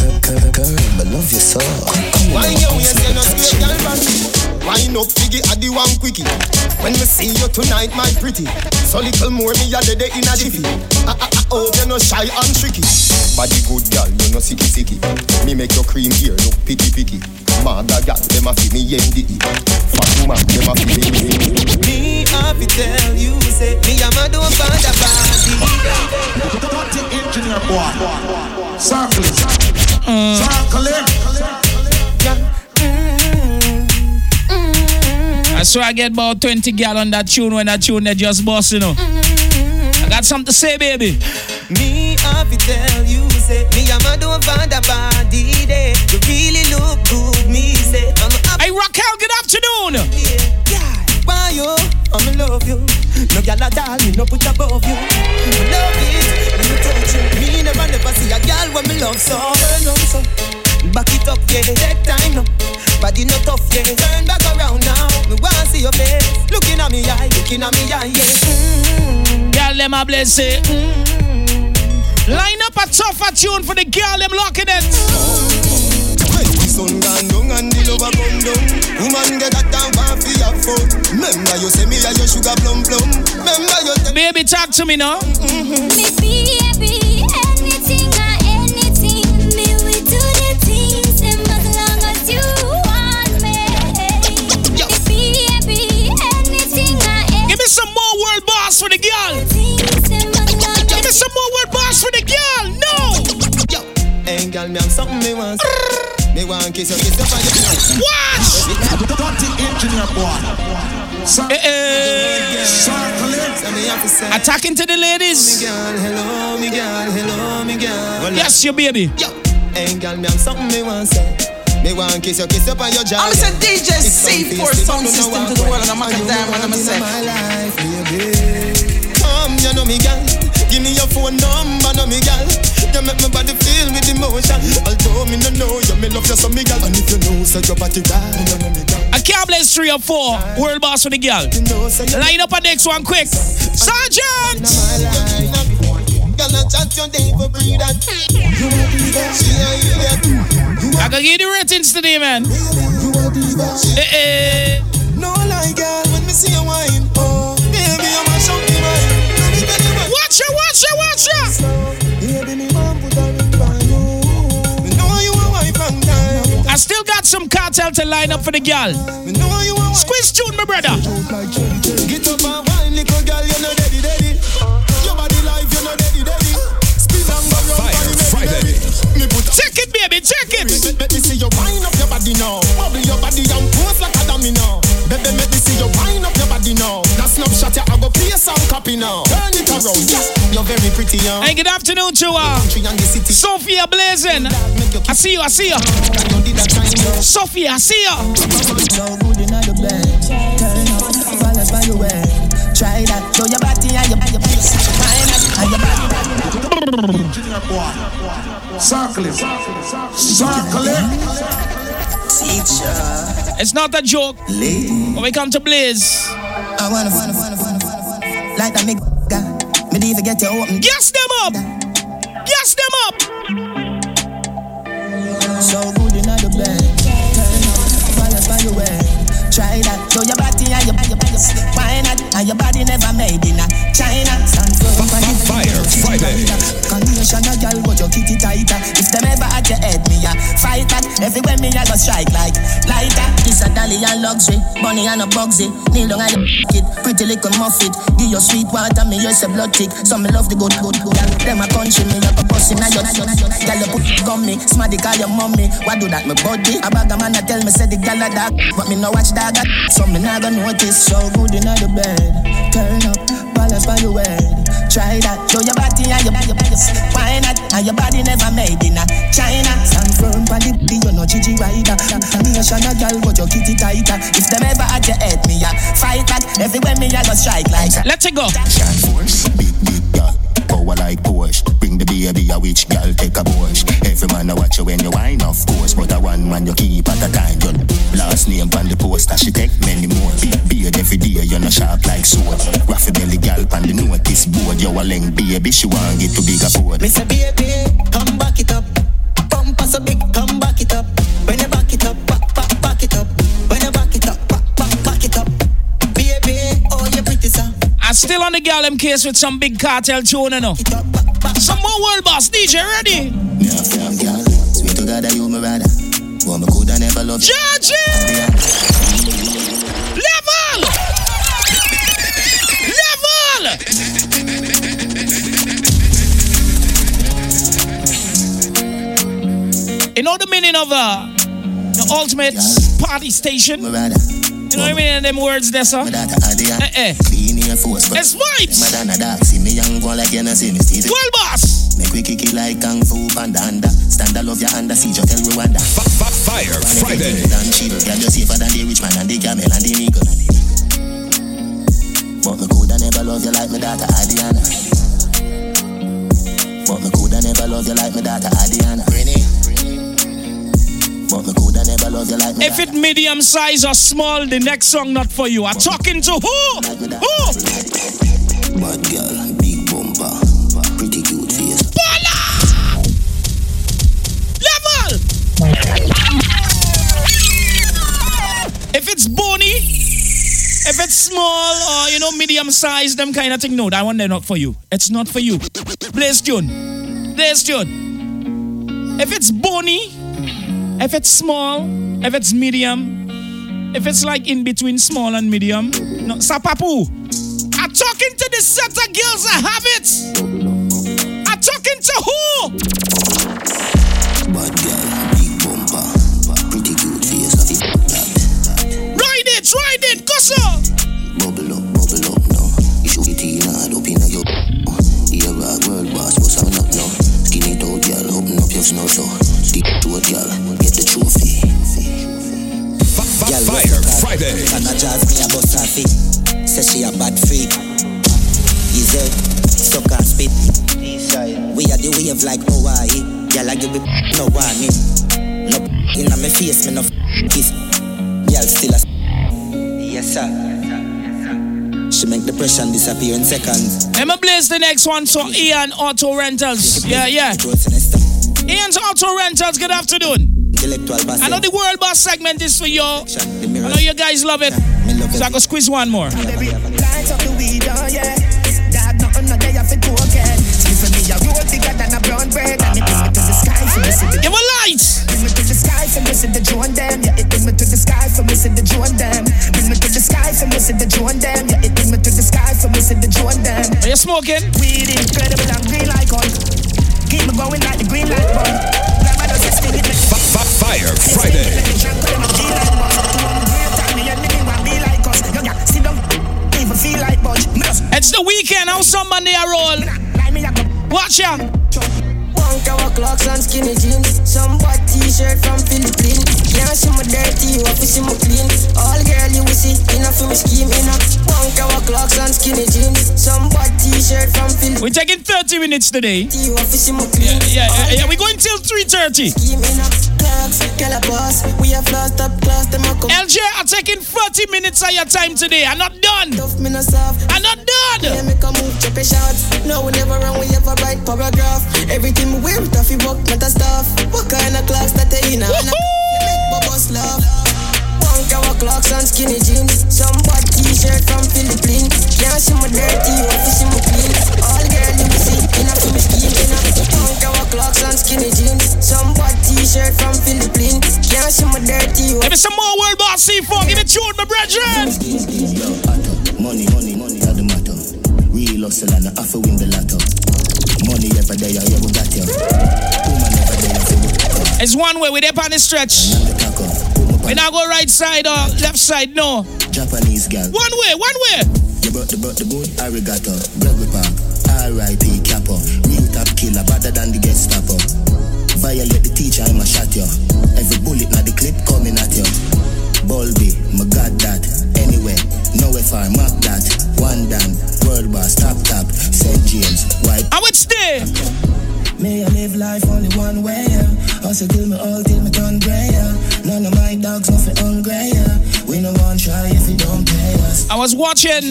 Girl, girl, girl, I love you so. Come, come Why you I'm you oh, say no house, straight touching girl up. man? Wine up piggy at the one quickie. When me see you tonight, my pretty. So little more me a dead in a jiffy. I, I, I hope you no shy and tricky. Body good girl, you no sicky sicky. Me make your cream here look picky picky. Maga girl, them a fi me MDE. Fat woman, them a fi me Me have to tell you, say me a man don't find a body. Dirty engineer boy. Circle it. Uh. Circle. I swear I get about 20 gal on that tune when that tune they just bust, you know. I got something to say, baby. Me to tell you, say me a don't find a body there. You really look good, me say. I'm a Hey, Raquel, good afternoon. Why you? I'm love you. No gyal at all, me no put above you. Love it, never never see a gyal when me love so. Turn on so, back it up, yeah. Take time now, body no tough, yeah. Turn back around now, me wanna see your face. Looking at me eye, looking at me eye, yeah. Mm-hmm. Girl, them a bless it. Mm-hmm. Line up a tougher tune for the girl, them locking it. When the sun gone down and the lover come down Woman get that down for fi have Remember you say me a your sugar plum plum Remember you tell Baby, talk to me now. Mm-hmm. Baby, baby, anything girl. anything as long Give me some more world boss for the girl. No. Yo, hey girl, me have something me want Me want kiss you, kiss you for your Watch. Dirty engineer eh, eh. eh. boy. Circle it So me have to Attacking to the ladies. Hello, me girl, hello, me girl Yes, your baby. Yo, hey girl, me have something me want say me want kiss you, kiss you on your jaw. I'm a DJ C4 sound system to the world and I'm a diamond, I'm a say. My life, baby. Come, you know me, girl. Give me your phone number, know me, girl. You make my body feel with emotion. Although me no know you, me love you so me, girl. And if you know, say your body down, you know me, girl. I can't bless three or four. World boss for the girl. You know, Line up a next one quick. Sergeant. my life. Girl, I chat your day for breathe and You a diva, she a idiot. You I can give you the ratings today, man. Diva, she Eh, eh. No lie, girl, when me see you wine, oh, Watch ya, watch ya, watch ya. Baby, me want put a ring on you. Me know you a wife and time. I still got some cartel to line up for the gal. Me know you a. Squeeze tune, my brother. Get up and wine, little girl, you know daddy, daddy. Your body life, you know daddy, daddy. Spin and go round Fire for the Friday. baby. Me put Check it, baby, check it. Baby, make me see you wind up your body now. Bubble your body and pose like a dummy now. Baby, make me see you wind up your body now. That snapshot, yeah, I go play a sound copy now. Turn it around, yeah. You're very pretty, young. Hey, good afternoon to uh, Country and the city. Sophia Blazing. I see you, I see you. you did that time, yo. Sophia, I see you. So good in the bed. Turn up, balance by your way. Try that. Show your body and your body. And your body. Engineer boy. Circle it. Circle it. Teacher. It's not a joke. When we come to Blaze, I wanna, wanna, wanna, wanna, wanna. like a me guy. Ah. Me do even get you open. Gas them up. Gas them up. So good in the bed. Turn up, balance by your way. Try that. Show your body and your body, body. Why not? And your body never made in a China. Stand firm on the Fire Friday. Combination of girl, but your kitty tighter. If them ever at your head, me a fight. Everywhere me a go strike like lighter. This a dolly and luxury, money and a bugsy. Kneel down and *laughs* it, pretty little muffet. Give your sweet water, me use a blood tick. So me love the good, good, good. Them a country, me a in a your, your, your. Girl, you put gun me, smarty call your mommy. What do that, me body? A bag of man a tell me say the gal a dog, but me no watch dog. a- So me nah go notice. So good in the bed, turn up, balance by your head. Try that, show your body and your body. Why not? And your body never made in a China. Stand firm body, you know Gigi rider. Me a shana girl, but your kitty tighter. If them ever at your head, me a fight back. Everywhere me a go strike like. Let's go. Shine force, big big. Like Porsche. Bring the baby a witch girl, take a Porsche. Every man a watch you when you wine, of course. But a one man you keep at a time. Your last name on the poster, she take many more. Beard every day, you no sharp like sword. Raffy belly girl on the notice board. You a leng baby, she want get to bigger board. Me say baby, come back it up. Bumper so big, come back it up. Still on the Gallem case with some big cartel tune, you know. Some more world boss DJ ready. Sweet you! Level! Level! You know the meaning of uh, the ultimate party station? You know what I mean in them words there, sir? Eh, eh. Clean your force, but It's vibes. Madonna dark, see me young go like you know see me Stevie. World boss. Make we kick it like kung fu panda under. Stand I love your under, see you tell Rwanda. Fire Friday. Than cheap, girl you safer than the rich man and the camel and the nigga. But me coulda never love you like my daughter Adiana. But me coulda never love you like my daughter Adiana. But me If it medium size or small, the next song not for you. I'm talking to who? Who? Bad girl, big bumper, pretty cute face. Level! If it's bony, if it's small or you know medium size, them kind of thing, no, that one they're not for you. It's not for you. Blaze tune. Blaze tune. If it's bony, if it's small, if it's medium, if it's like in between small and medium, no, sapapu. I'm talking to the set of girls that have it. I'm talking to who? Bad girl, big bumper, pretty cute face. That. Ride it, ride it, go. Bubble up, bubble up now. You should get in hard up in your. Here a world boss, what's up now? Skinny toe girl, open up your snow so. Stick to it, girl, Friday. And a jazz me a bust her feet. Say she a bad freak. Easy, suck and spit. We are the wave like Hawaii. Girl, I give it no warning. No inna me face, me no kiss. Girl still a yes sir. She make depression disappear in seconds. I'ma blaze the next one. So Ian Auto Rentals. Yeah, yeah. Ian's Auto Rentals. Good afternoon. Intellectual I know the World Boss segment is for you. I know you guys love it. So I go squeeze one more. Lights up the weed, oh yeah. Dog, nothing no day off it broken. Excuse me, a roll bigger than a brown bread. And it bring me to the sky for me the Give a light. Bring me to the sky for me see the drone them. Yeah, it bring me to the sky for me see the drone them. Bring me to the sky for me see the drone them. Yeah, it bring me to the sky for me see the drone them. Are you smoking? Weed incredible and green like on. Keep me going like the green light bun. Grandma does this thing, it make Fire Friday. It's the weekend. How somebody roll? Watch ya. One cover clocks and skinny jeans. Some white t-shirt from Philippines. Can't see my dirty, you have to see my clean. All girl you will see, enough for me scheme, enough. One cover clocks and skinny jeans. Some white t-shirt from Philippines. We're taking 30 minutes today. You have to see my clean. Yeah, yeah, yeah. We're going till 3.30. Scheme, enough. Clocks, girl a boss. We have lost up class, them a. LJ, I'm taking 40 minutes of your time today. I'm not done. Me no soft. I'm not done. Yeah, make a move, chop a shot. No, we never run, we ever write paragraph. Everything we wear, it off, buck, not a stuff. What kind of clocks that they in? And you make bubbles love. One cover clocks and skinny jeans. Some bad t-shirt from Philippines. Can't see my dirty, you want to see my clean. All girl you see, in a film scheme. In a one cover clocks and skinny jeans. Some bad t-shirt from Philippines. Can't see my dirty, you Give me some more world boss C4. Give me tune, my brethren. Money, money, money are the matter. Real hustle and I have to win the lotto. It's one way. We there on the stretch. We now go right side or left side. No. Japanese girl. One way. One way. You brought the brought the good arigato. Gregory Park. R.I.P. Capo. Real top killer, better than the Gestapo. Violate the teacher, I'ma shot you. Every bullet now the clip coming at you. Bulby, my god that. Anyway, nowhere far, mark that. One down, world boss, top top. St. James, white. I would stay. May I live life only one way, yeah. Hustle till me old, till me turn grey, yeah. None of my dogs nothing hungry, yeah. We no one try if you don't pay us. I was watching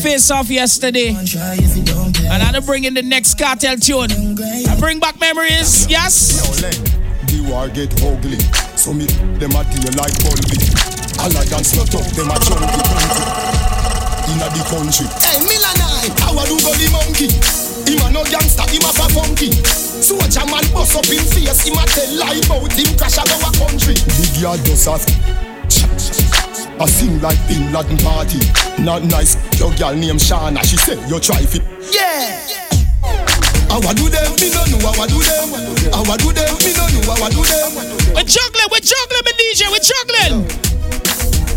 Face Off yesterday. And I'm bringing the next cartel tune. I bring back memories. Yes. The war get ugly. So me them a deal like Bulby. Alliance not up, them a junkie country. Inna the country. Hey, Milanai, how I do go the monkey? Him a no gangster, him a fa funky. Soldier man bust up him face, him a tell lie about him crash out our country. Big yard does have I sing like Bin Laden party. Not nice, your girl named Shana. She said you try fit. Yeah. How I do them, me no know how I do them. How I do them, me no know how I do them. We're juggling, we're juggling, my DJ, we're juggling.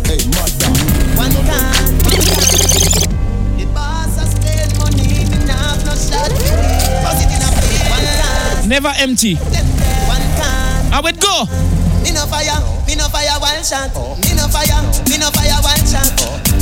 Hey, madam. One time. The boss has spent money, me nah have no shot. Never empty. One time. I would go. Me no fire, me no fire one shot. Me no fire, me no fire one shot.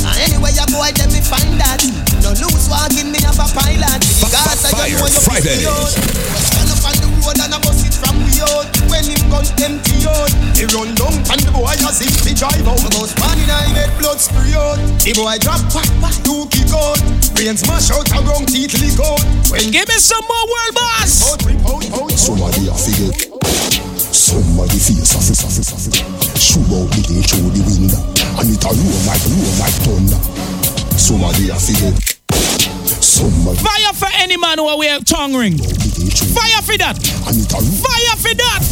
And anyway you go, I let me find that. No loose walking, me have a pilot. Because I Fire don't know you Friday. Stand up on the road and I bust it from we out. When him gun empty out, he run down and the boy as if he drive out. About one in I make blood spray out. The boy drop back, back, two kick out. Brain smash out and wrong teeth lick out. When Give me some more world boss. Somebody a figure. Somebody face a fit, a fit, a fit. Shoot out the day through the window. And it a roll like, roll like thunder. Somebody a figure. Somebody Fire for any man who wear tongue ring. Fire for that. and it a. Fire for that.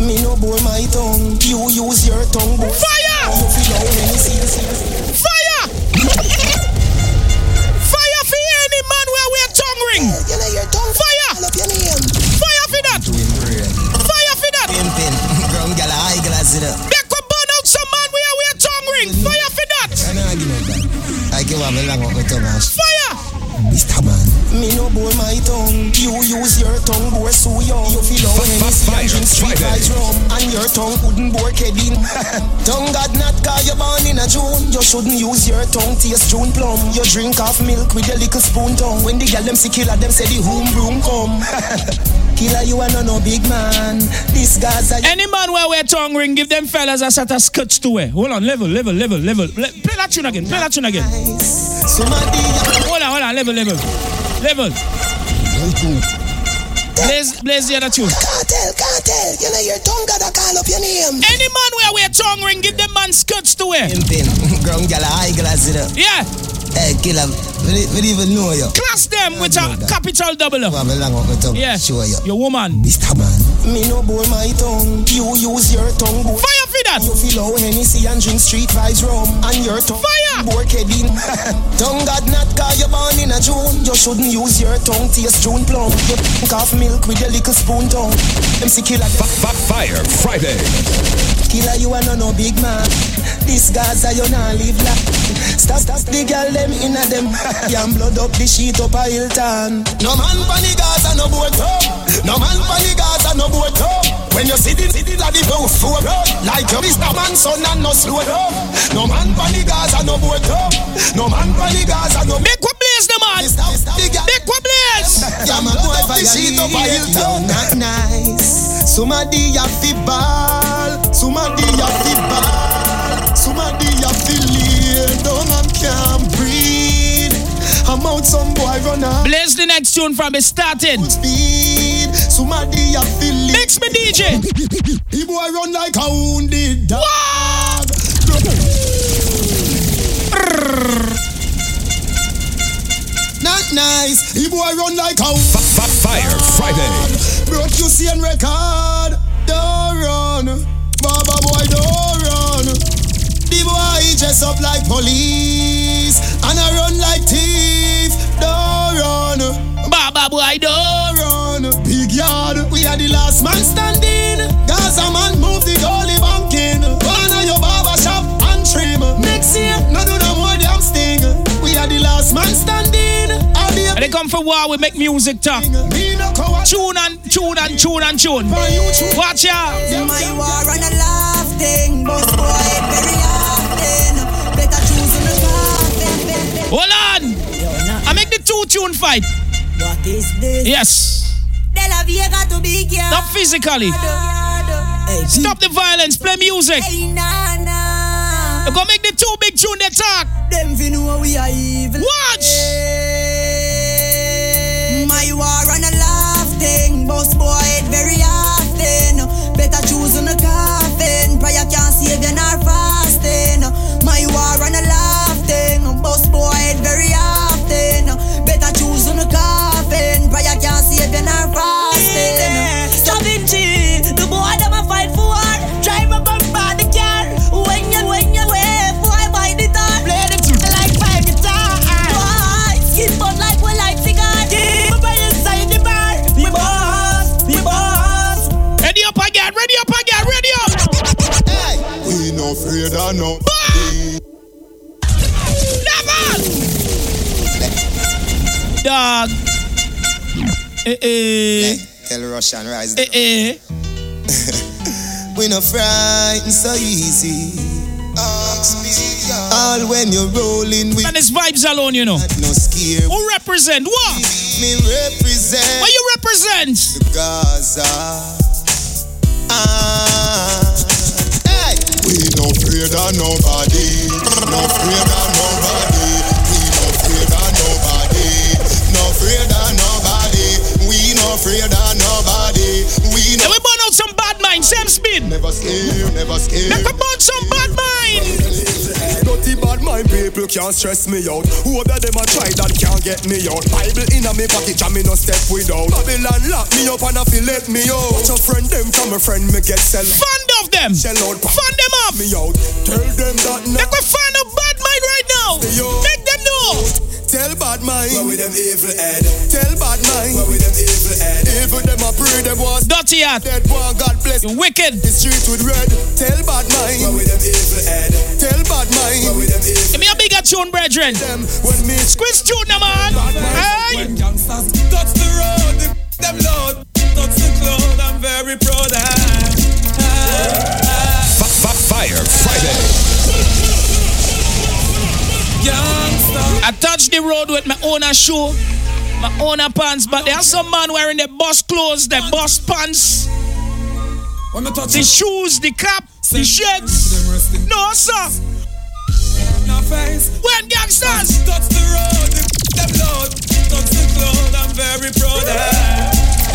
Me no bore my tongue. You use your tongue. boy. Fire! You feel how many serious. Fire! Ring. You know your tongue. Fire! Fire for that. Fire for that. Pimpin'. Ground gal high glass it up. They could burn out some man where wear tongue ring. Fire for that. I give up a long of tongue. Fire! Mr. Man. Me no bore my tongue. You use your tongue, bore so young. You feel how Hennessy and drink street vibes rum. And your tongue couldn't bore Kedin. *laughs* tongue God not cause you born in a June. You shouldn't use your tongue taste June plum. You drink half milk with your little spoon tongue. When the gal them see killer, them say the home broom come. *laughs* killer, you are no no big man. This guy's a Any man where wear tongue ring, give them fellas a set of skirts to wear. Hold on, level, level, level, level. Le- play that tune again. Play that tune again. somebody. Hold on, level, level, level. Blaze, blaze the other tune. Cartel, cartel. You know your tongue gotta call up your name. Any man where wear tongue ring, give them man skirts to wear. Pimpin'. *laughs* Ground gal high glass it up. Yeah, eh, Hey, killer. We don't even know you. class them with a capital double up. Have a long of a tongue. Yeah, Show you. your woman. Mr. Man. Me no bore my tongue. You use your tongue. Boy. Fire for that. You feel how Hennessy and drink street vibes rum. And your tongue. Fire. Bore Kedin. *laughs* tongue God not cause you born in a June. You shouldn't use your tongue. Taste June plum. You drink half milk with your little spoon tongue. MC killer. Fire Friday. Killer, you are no no big man. This Gaza, you not live like. Stop, stop the girl them in a them. *laughs* Yam blood up the sheet up a Hilton. No man pan the Gaza, no boat. No man pan the Gaza, no boat. When you see the city like the boat for like you Mr. Man son and no slow down. No man pan the Gaza, no boat. No man pan the Gaza, no. Make we blaze them on. Make we blaze. Yeah, man, boy, the sheet up a Hilton. Not nice. Somebody have to ball. Somebody have to ball. Mouth, some boy run out. Blaze the next tune from it starting. Speed, somebody a feel. Mix me DJ. He boy run like a wounded dog. Not nice. He boy run like a Fire Friday. Broke you see and record. Don't run. Baba boy, don't run. The boy dress up like police and I run like thief. Don't run. Baba boy, don't run. Big yard, we are the last man standing. Gaza man move the goalie banking. One of your barber shop and trim. Next year, no do no more damn sting. We are the last man standing. All the And they come for war, we make music talk. Tune and tune and tune and tune. Watch out. My war and a laugh thing, boss boy, very often. Better choose on the coffin. Hold on. I make the two tune fight. What is this? Yes. De la Vega to big yard. Not physically. Stop the violence. Play music. Hey, nah, nah. You go make the two big tune they talk. Them fi know we are evil. Watch. My war and a laugh thing, boss boy, it very often. Better choose on the coffin. Prayer can't save you nor war and a laugh thing, boss boy, it very often. Better choose on the coffin. Prayer can't save you nor fasting. Seventy, the boy them a fight for war. Drive up and buy the car. When you when you wave, boy buy the tar. Play the like five guitar. Boy, skip out like we like cigar. Yeah, my brain inside the bar. We boss, we boss. Ready up again. Ready up again. Ready up. We no afraid of no. Dog. Eh eh. Tell Russian rise. Eh eh. *laughs* we no frightened so easy. All when you're rolling with And it's vibes alone, you know. no scare. Who represent what? Me represent What you represent? the Gaza. Ah, hey. We no fear of nobody. No afraid can't stress me out. Whoever them a try that can't get me out. Bible in a me pocket and me no step without. Babylon lock me up and a feel let me out. Watch a friend them from a friend me get sell. Fund of them. Shell out. Fund them up. Me out. Tell them that now. Let me find a bad mind right now. Them know. Tell bad mind. Where with them evil head. Tell bad mind. Where with them evil head. Evil them a pray them was. Dirty hat. Dead one God bless. You wicked. The street with red. Tell bad mind. Where with them evil head. Tell bad mind. Where with them evil Give me a bigger tune, brethren. them when me Squeeze tune, now, man. Hey. When youngsters touch the road, the, them load, touch the cloud, I'm very proud. Ah, ah, ah. Fire Friday. I touch the road with my own shoe, my own pants, but there are some man wearing the boss clothes, the boss pants, When me touch the shoes, the cap, the shades. No, sir. no face, When gangsters. touch the road, the, them load, touch the cloud, I'm very proud.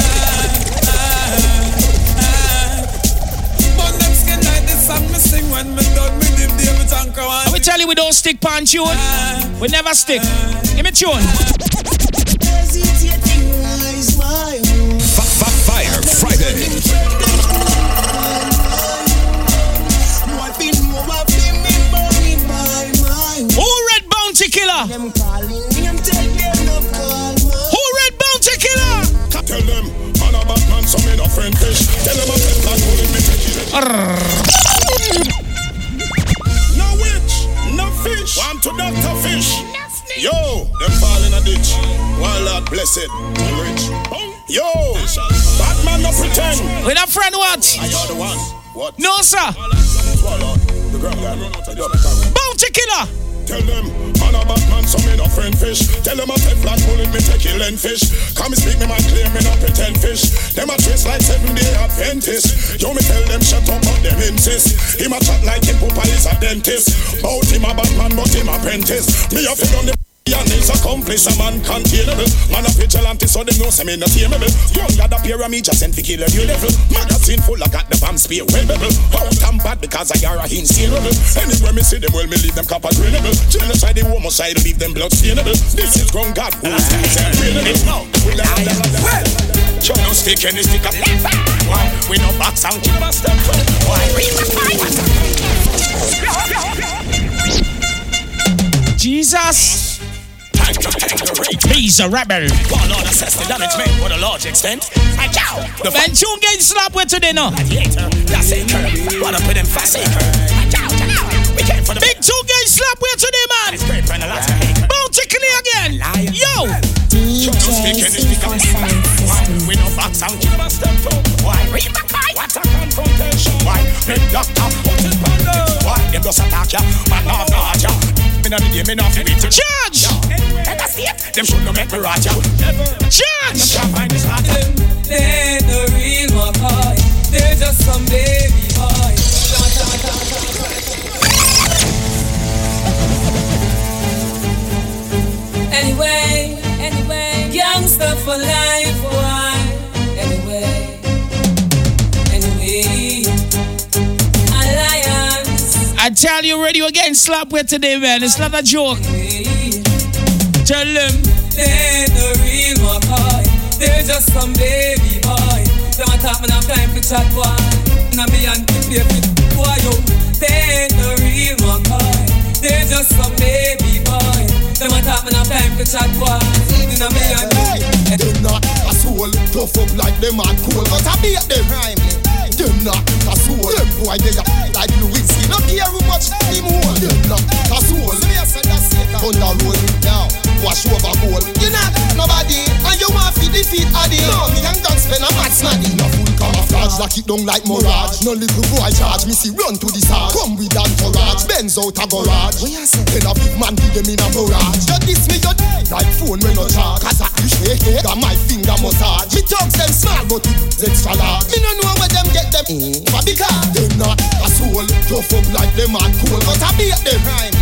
Burn them skin like this song me sing when me done me dim David Anchor I will tell you we don't stick pan tune. We never stick. Give me tune. Hesitating is my home. Fire Friday. Who red bounty killer? Who red bounty killer? Tell them, man a bad man, so me no friend fish. Tell them a pet man, bullet me to doctor fish. Yo, them fall in a ditch. While Lord blessed, I'm rich. Yo, bad man no pretend. With a friend what? I are the one. What? No, sir. Swallow. The ground guy run out of your tongue. Bounty killer. Tell them, man a bad man, so me no friend fish. Tell them a pet flat bullet, me take kill and fish. Come and speak me, man, clear me no pretend fish. Them a trace like seven day Adventist. Yo, me tell them shut up, but them insist. Him a chat like him papa is a dentist. Bout him a bad man, but him apprentice. Me a fit on the Lion is accomplice, a man containable. Man a vigilante, so them know say me not tameable. Young got a pyramid, just sent to kill a new level. Magazine full, I got the bomb spear well bubble. Out and bad because I are a insaleable. Anywhere me see them, well me leave them copper grenable. Genocide, the homicide, leave them blood stainable. This is ground God, who's these and grenable. We let them well. Show no stick any stick up. Why we no box out, you must step Why we Jesus. He's a rebel. One Lord assess the damage made for a large extent. I cow. The Man, tune getting slapped with today now. gladiator, that's it, curve. What up with them fast I cow, We came for the Big two getting slapped with today, man. It's great friend, a lot of hate. Bounty clear again. Yo. We no box and give step. Why? My. What a confrontation. Why? Big doctor. What is panda? Why? Them just attack ya. Man ya. Me no need me no fit to judge. And I see it. Them should no make me rot ya. Judge. The real McCoy. They're just some baby boy. Anyway youngster for life, why? Anyway, anyway, alliance. I tell you, radio again slap with today, man. It's not a joke. Tell them. They ain't the real McCoy. They're just some baby boy. Don't talk me enough time for chat boy. Now me and the baby boy yo. They ain't the real McCoy. They're just some baby boy. Don't talk me enough time for chat boy. Now me and Hey, them not a soul, tough up like them and cool, but I beat them. Them not a soul, them boy they are like Lewinsky. Not care how much him hold. Them not a soul. The road now, wash over goal. You not nobody, and you want to defeat Addy. No, me and don't spend a match money. No full camouflage, lock it down like mirage. No little boy charge, me see run to the side. Come with entourage, Benz out a garage. Then a big man give them in a barrage. You diss me, you like phone when no charge. Cause I you shake it, got my finger massage. Me talks them small, but it's extra large. Me no know where them get them. Mm. But because them not a soul, tough up like them and cool, but I beat them. Them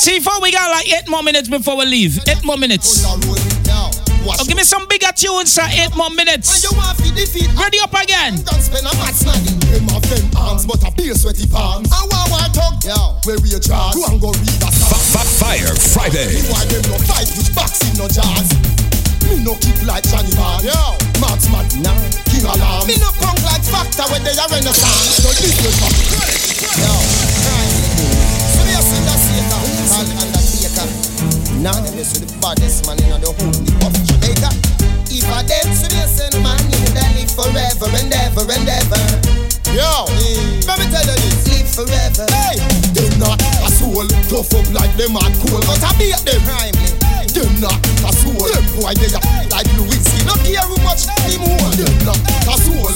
T4, we got like eight more minutes before we leave. Eight more minutes. Oh, give me some bigger tunes sir. eight more minutes. Ready up again. Fire Friday. Me no keep like Johnny Van Yo, Max Madna, King Alarm Me no punk like Factor when they are Renaissance So this is my Yo, Now them is the baddest man in the whole of Jamaica. If I dead, so they send man in the live forever and ever and ever. Yo, let me tell you this. Live forever. Hey, them not a soul, tough up like them and cool, but I beat them. Them not a soul, them boy they are like Lewinsky. No care how much him hold. Them not a soul.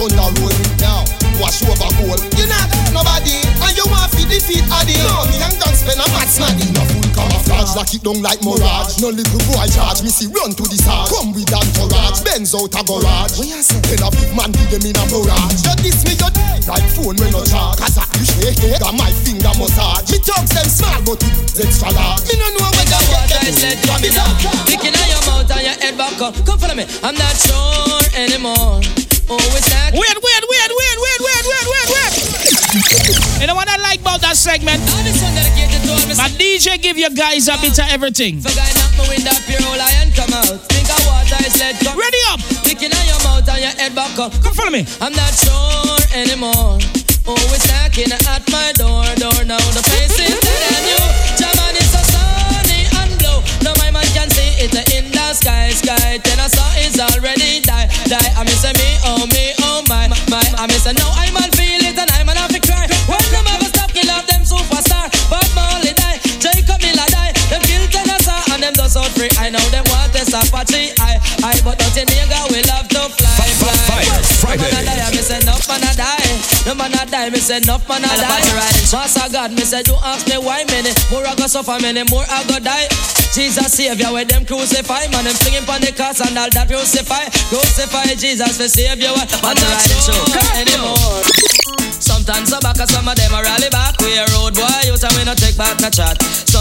On the road now, wash over goal. You not nobody, and you want to defeat Addy. No, me and don't spend a match money. No full camouflage, lock it down like mirage. No little boy charge, me see run to the side. Come with entourage, Benz out a garage. Then a big man give them in a barrage. You diss me, you like phone when no charge. Cause I you shake it, got my finger massage. Me talks them small, but it's extra large. Me no know where them get Water is let drop it down. Kicking on your mouth and your head back up. Come follow me. I'm not sure anymore. Oh, it's not. Weird, weird, weird, weird, weird, weird, weird, weird, weird. You know what I like about that segment? My DJ give you guys a bit of everything. For guy knock me with that pure old iron come out. Think of water is let come. Ready up. Kicking on your mouth and your head back up. Come follow me. I'm not sure anymore. Oh, it's knocking at my door, door now. The place is dead and you. It in the sky, sky. Then I saw it's already die, die. I miss me, oh me, oh my, my. I miss no, I'm on feel it and I'm on to cry. When them ever stop, kill off them superstar. But Molly die, Jacob Miller die. Them kill Tennessee and them does out free. I know them want this Apache, I, I. But don't you nigga, we love No man a die, I miss enough man a die. No man a die, me say enough man a die. Master God, me say don't ask me why many more I go suffer, many more I go die. Jesus Savior, where them crucify, man them singing on the cross and all that crucify, crucify Jesus for Savior. I'm not sure anymore. Sometimes I back, some of them are rally back. We are road why you tell me not take back no chat.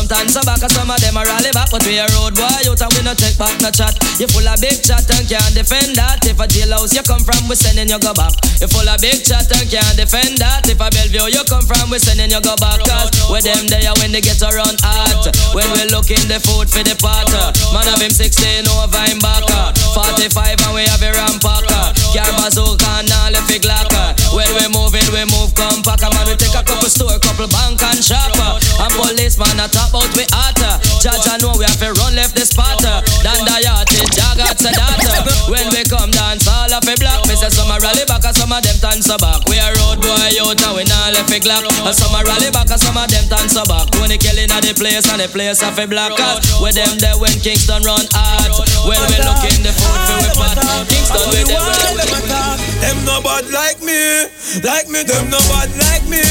Sometimes some back and some of them are rally back, but we a road boy out and we no take back no chat. You full of big chat and can't defend that. If a jailhouse you come from, we sending you go back. You full of big chat and can't defend that. If a Bellevue you come from, we sending you go back. Cause with them there when they get around hot. When we looking the food for the potter. Man of him 16 over him back. 45 and we have a rampacker. Car bazooka and all the fig locker. When we moving, we move compact. Man, we take a couple store, couple bank and shopper. And policeman a top out we hotter. Judge I know we have to run left the spotter. Dan the yacht, jagger to data. When we come dance, all of a block. Me say some a rally back and some of them dance a back. We a road boy out and we not left a glock. And some a rally back and some of them dance a back. Tony Kelly at the place and the place of a black cat. With them there when Kingston run hard. When we look in the food we pot. Kingston with them. Them no bad like me, like me. Them no bad like me,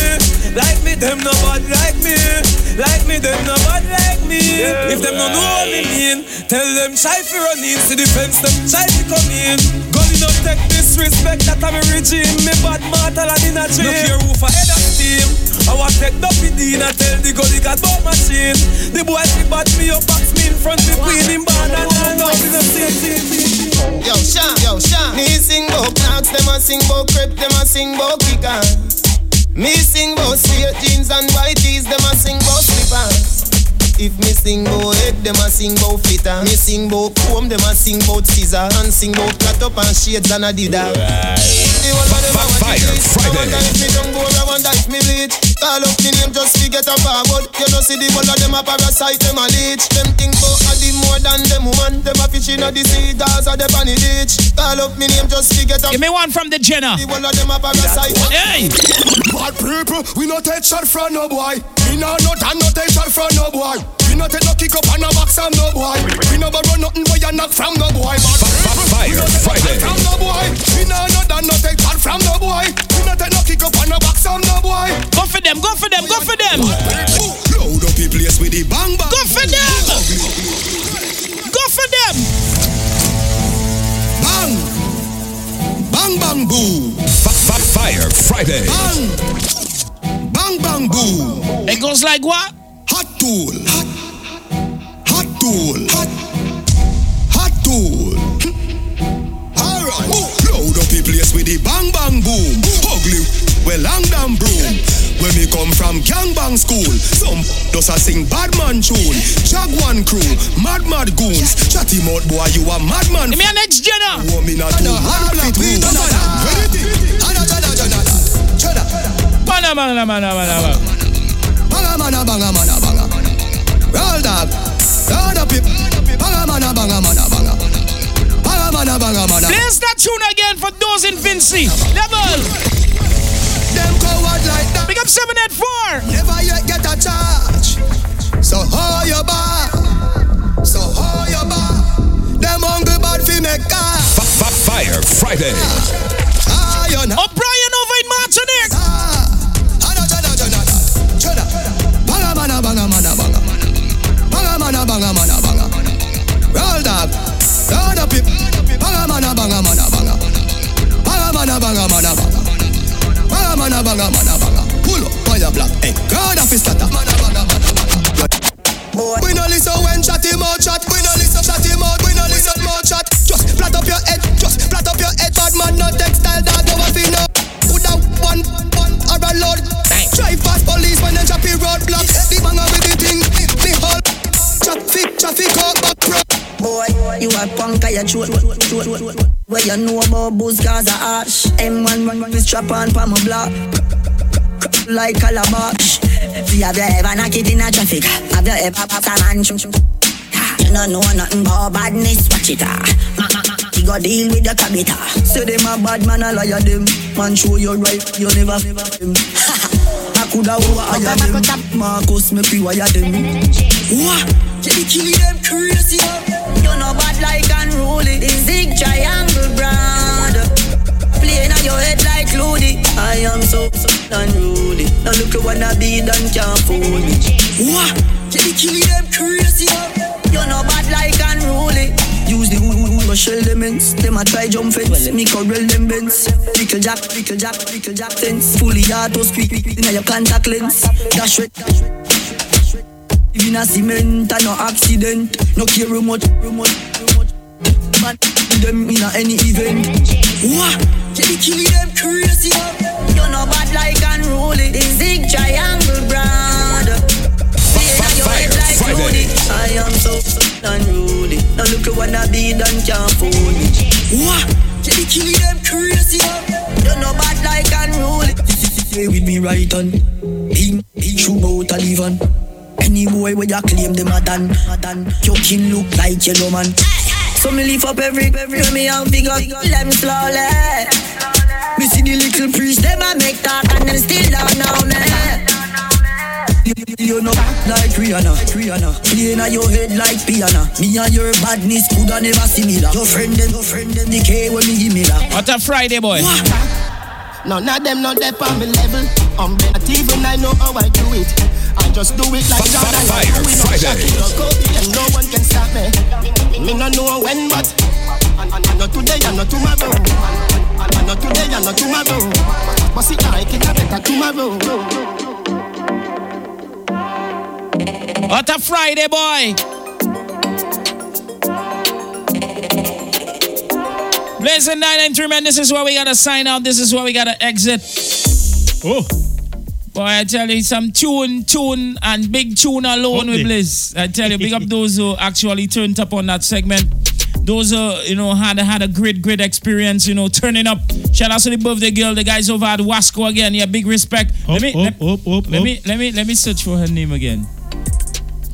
like me. Them no bad like me, like me. Them no bad like me. If them no know what me mean, tell them try fi run in to the fence. Them try to come in. God no take disrespect that I'm a regime. Me bad mortal and in a dream. Look here, roof ahead of steam. I want take the Dean and tell the God he got bought machine. The boy he bad me up, box me in front the queen in band and all know we the same. Yo, Sean, yo, Sean. Me sing bout knocks, them a sing bout crepe, them a sing bout kickers. Me sing bout straight jeans and white tees, them a sing bout slippers. If me sing bout head, them a sing bout flitter. Me sing bout comb, them a sing bout scissor. And sing bout cut up and shades and a dida. The whole of them a watch Fire. I Friday. wonder if me don't go, I wonder if me bleach. Call up me name just to get a forward. You know see the whole of them a parasite, them a leech. Them think bout a the more than them woman. Them a fish in a the sea, dogs a the panny ditch. Call up me name just to get a Give me one from the Jenna. The whole of them a parasite. Hey! Bad people, we no take shot from no boy. We no no done no take shot from no boy. No take no kick up on no box from no boy. We no borrow nothing boy and knock from no boy. Bad people, we no take no Friday. from no boy. We no no done no take shot from no boy. We no take no kick up on no box from no boy. Go for them, go for them, go for them. Load up the place with the bang bang. Go for them. Go for them. Bang. Bang bang boo. Fire Friday. Bang. Bang bang boo. It goes like what? Hot tool. Hot tool. Hot, hot tool. Hmm. Alright. Load up the place with the bang bang boom. Ugly, well long damn broom. When me come from gangbang school, some does a sing bad man tune. Jaguan crew, mad mad goons. Chatty mouth boy, you a madman. Give me a next Jenna. Ah. Woman a two one black we Mana, mana, mana, mana, mana. Banga mana banga mana banga. Roll dog. Roll up it. Banga mana banga mana banga. Banga mana banga mana. Play that tune again for those in Vinci. Level. Them coward like that. Pick up 784. Never yet get a charge. So how you bar? So how you bar? Them hungry bad fi make car. Fire Friday. Ah, Iron. O'Brien over in Martinique. Banga Up it. Banga mana banga mana banga. Banga mana banga mana banga. Banga mana banga mana banga. Pull up fire black. Hey, God of his starter. Mana mana. We no listen when chat him out chat. We no listen chat him out. We no listen more chat. Just flat up your head. Just flat up your head. Bad man no textile dog. No one feel no. Put out one one or a load. Drive past police when they chop the roadblock. The banger with the thing. The whole traffic traffic out back road. Boy, you a punk, I a throat. Where you know about booze, cause I ash. M1 run run, strap on pa my block. Like calabash. See, have you ever knock it in a traffic? Have you ever pop a man? You don't know nothing about badness, watch it ah. Go deal with the cabita. Say them a bad man, a liar them. Man show you right, you never never them. I coulda wire them. Marcus me pre-wire them. What? Kill them crazy. You know bad like unruly. The zig triangle brand. Playing on your head like Ludi. I am so so unruly. Now look at what I be done can't fool me. What? Kill them crazy. You know bad like unruly. Use the woo shell lemons. Them a try jump fence. Me corral them bends. Little jack, little jack, little jack fence. Fully auto squeak, in your contact lens. Dash it, dash it. In a cement and no accident. No care how much, how much, how much. Man, them in a any event. What? Jelly kill them crazy. You know bad like unruly. The zig triangle brand. Friday. I am so unruly. Now look at what I be done can't fool me. What? Jelly kill them crazy. You know bad like unruly. Stay with me right on. Him, he shoot out a leave on. Any boy where you claim them a done. Your kin look like yellow man. So me lift up every, every me and figure them slowly. Me see the little priest, them a make talk and them still don't know me. You know, like Rihanna, Rihanna Playing at your head like piano Me and your badness coulda never similar Your friend them, your friend them decay when me give me that What a Friday, boy. None of them know they on me level. I'm better even I know how I do it. I just do it like Jordan. Fire We no Friday. No and no one can stop me. Me no know when, but and, and, and not today and not tomorrow. And, and not today and not tomorrow. But see, I can better uh, tomorrow. What a Friday, boy. Blazing 993, man. This is where we gotta sign out. This is where we gotta exit. Oh. Boy, I tell you, some tune, tune, and big tune alone with Blizz. I tell you, big up those who actually turned up on that segment. Those who, you know, had had a great, great experience, you know, turning up. Shout out to the birthday girl, the guys over at Wasco again. Yeah, big respect. let me, let, let me, let me, let me search for her name again.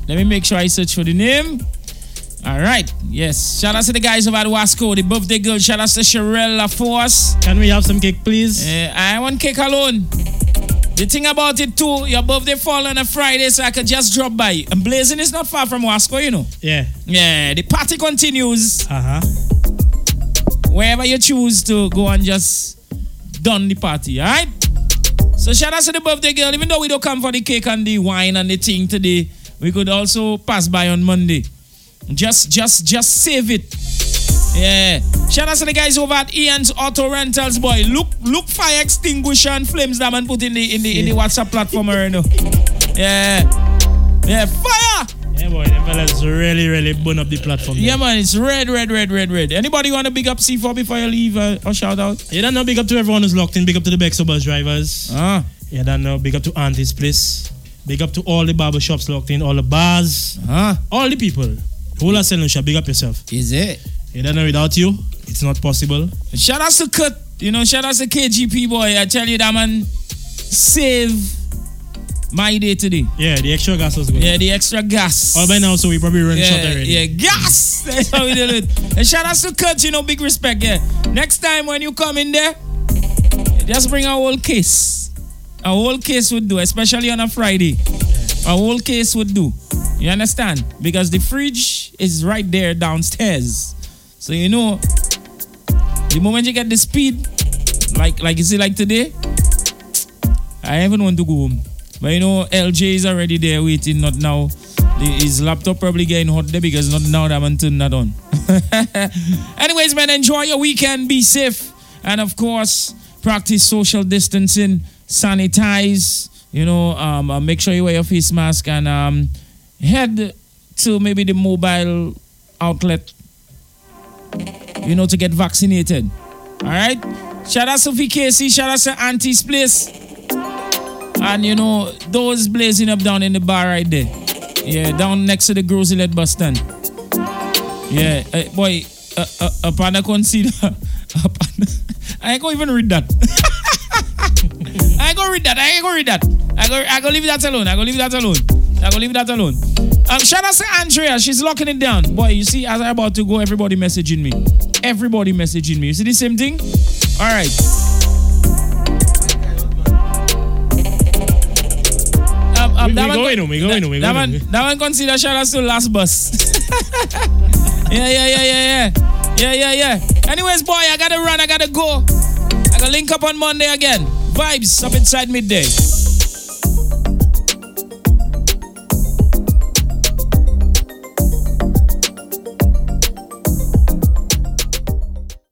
Let me make sure I search for the name. All right. Yes. Shout out to the guys over at Wasco, the birthday girl. Shout out to Sherelle Force. Can we have some cake, please? Uh, I want cake alone. The thing about it too, your birthday fall on a Friday, so I could just drop by. And Blazing is not far from Wasco, you know. Yeah. Yeah. The party continues. Uh huh. Wherever you choose to go and just done the party, all right? So shout out to the birthday girl. Even though we don't come for the cake and the wine and the thing today, we could also pass by on Monday. Just, just, just save it. Yeah. Shout out to the guys over at Ian's Auto Rentals, boy. Look, look, fire extinguisher and flames that man put in the in the in the WhatsApp platform, you know. Yeah. Yeah. Fire. Yeah, boy. Them fellas really, really burn up the platform. Yeah, man, it's red, red, red, red, red. Anybody want to big up C4 before you leave uh, or shout out? Yeah, don't know, big up to everyone who's locked in. Big up to the Bexo bus drivers. Ah. You don't know, big up to Auntie's Place. Big up to all the barber shops locked in, all the bars. Ah. All the people. Who are selling shop, big up yourself. Is it? You don't know, without you, it's not possible. Shout out to Kurt. You know, shout out to KGP boy. I tell you that man save my day today. Yeah, the extra gas was good. Yeah, the extra gas. All by now, so we probably run yeah, short already. Yeah, gas. *laughs* That's how we did it. And shout out to Kurt, you know, big respect. Yeah. Next time when you come in there, just bring a whole case. A whole case would do, especially on a Friday. A whole case would do. You understand? Because the fridge is right there downstairs. So you know, the moment you get the speed, like like you see like today, I even want to go home. But you know, LJ is already there waiting, not now. His laptop probably getting hot there because not now that man turned that on. *laughs* Anyways, man, enjoy your weekend, be safe, and of course, practice social distancing, sanitize, you know, um, uh, make sure you wear your face mask and um, head to maybe the mobile outlet, you know, to get vaccinated. All right? Shout out to VKC, shout out to Auntie's Place. And you know, those blazing up down in the bar right there. Yeah, down next to the Gros Islet bus stand. Yeah, boy, uh, upon a consider. *laughs* upon, I ain't gonna even read that. *laughs* I ain't gonna read that. I ain't gonna read that. I go, I go leave that alone. I go leave that alone. I go leave that alone. Um, shout out to Andrea. She's locking it down. Boy, you see, as I'm about to go, everybody messaging me. Everybody messaging me. You see the same thing? All right. Um, um, We- that we going we going that- home, we that going one- That one consider shout out to last bus. *laughs* yeah, yeah, yeah, yeah, yeah. Yeah, yeah, yeah. Anyways, boy, I gotta run. I gotta go. I gotta link up on Monday again. Vibes up inside midday.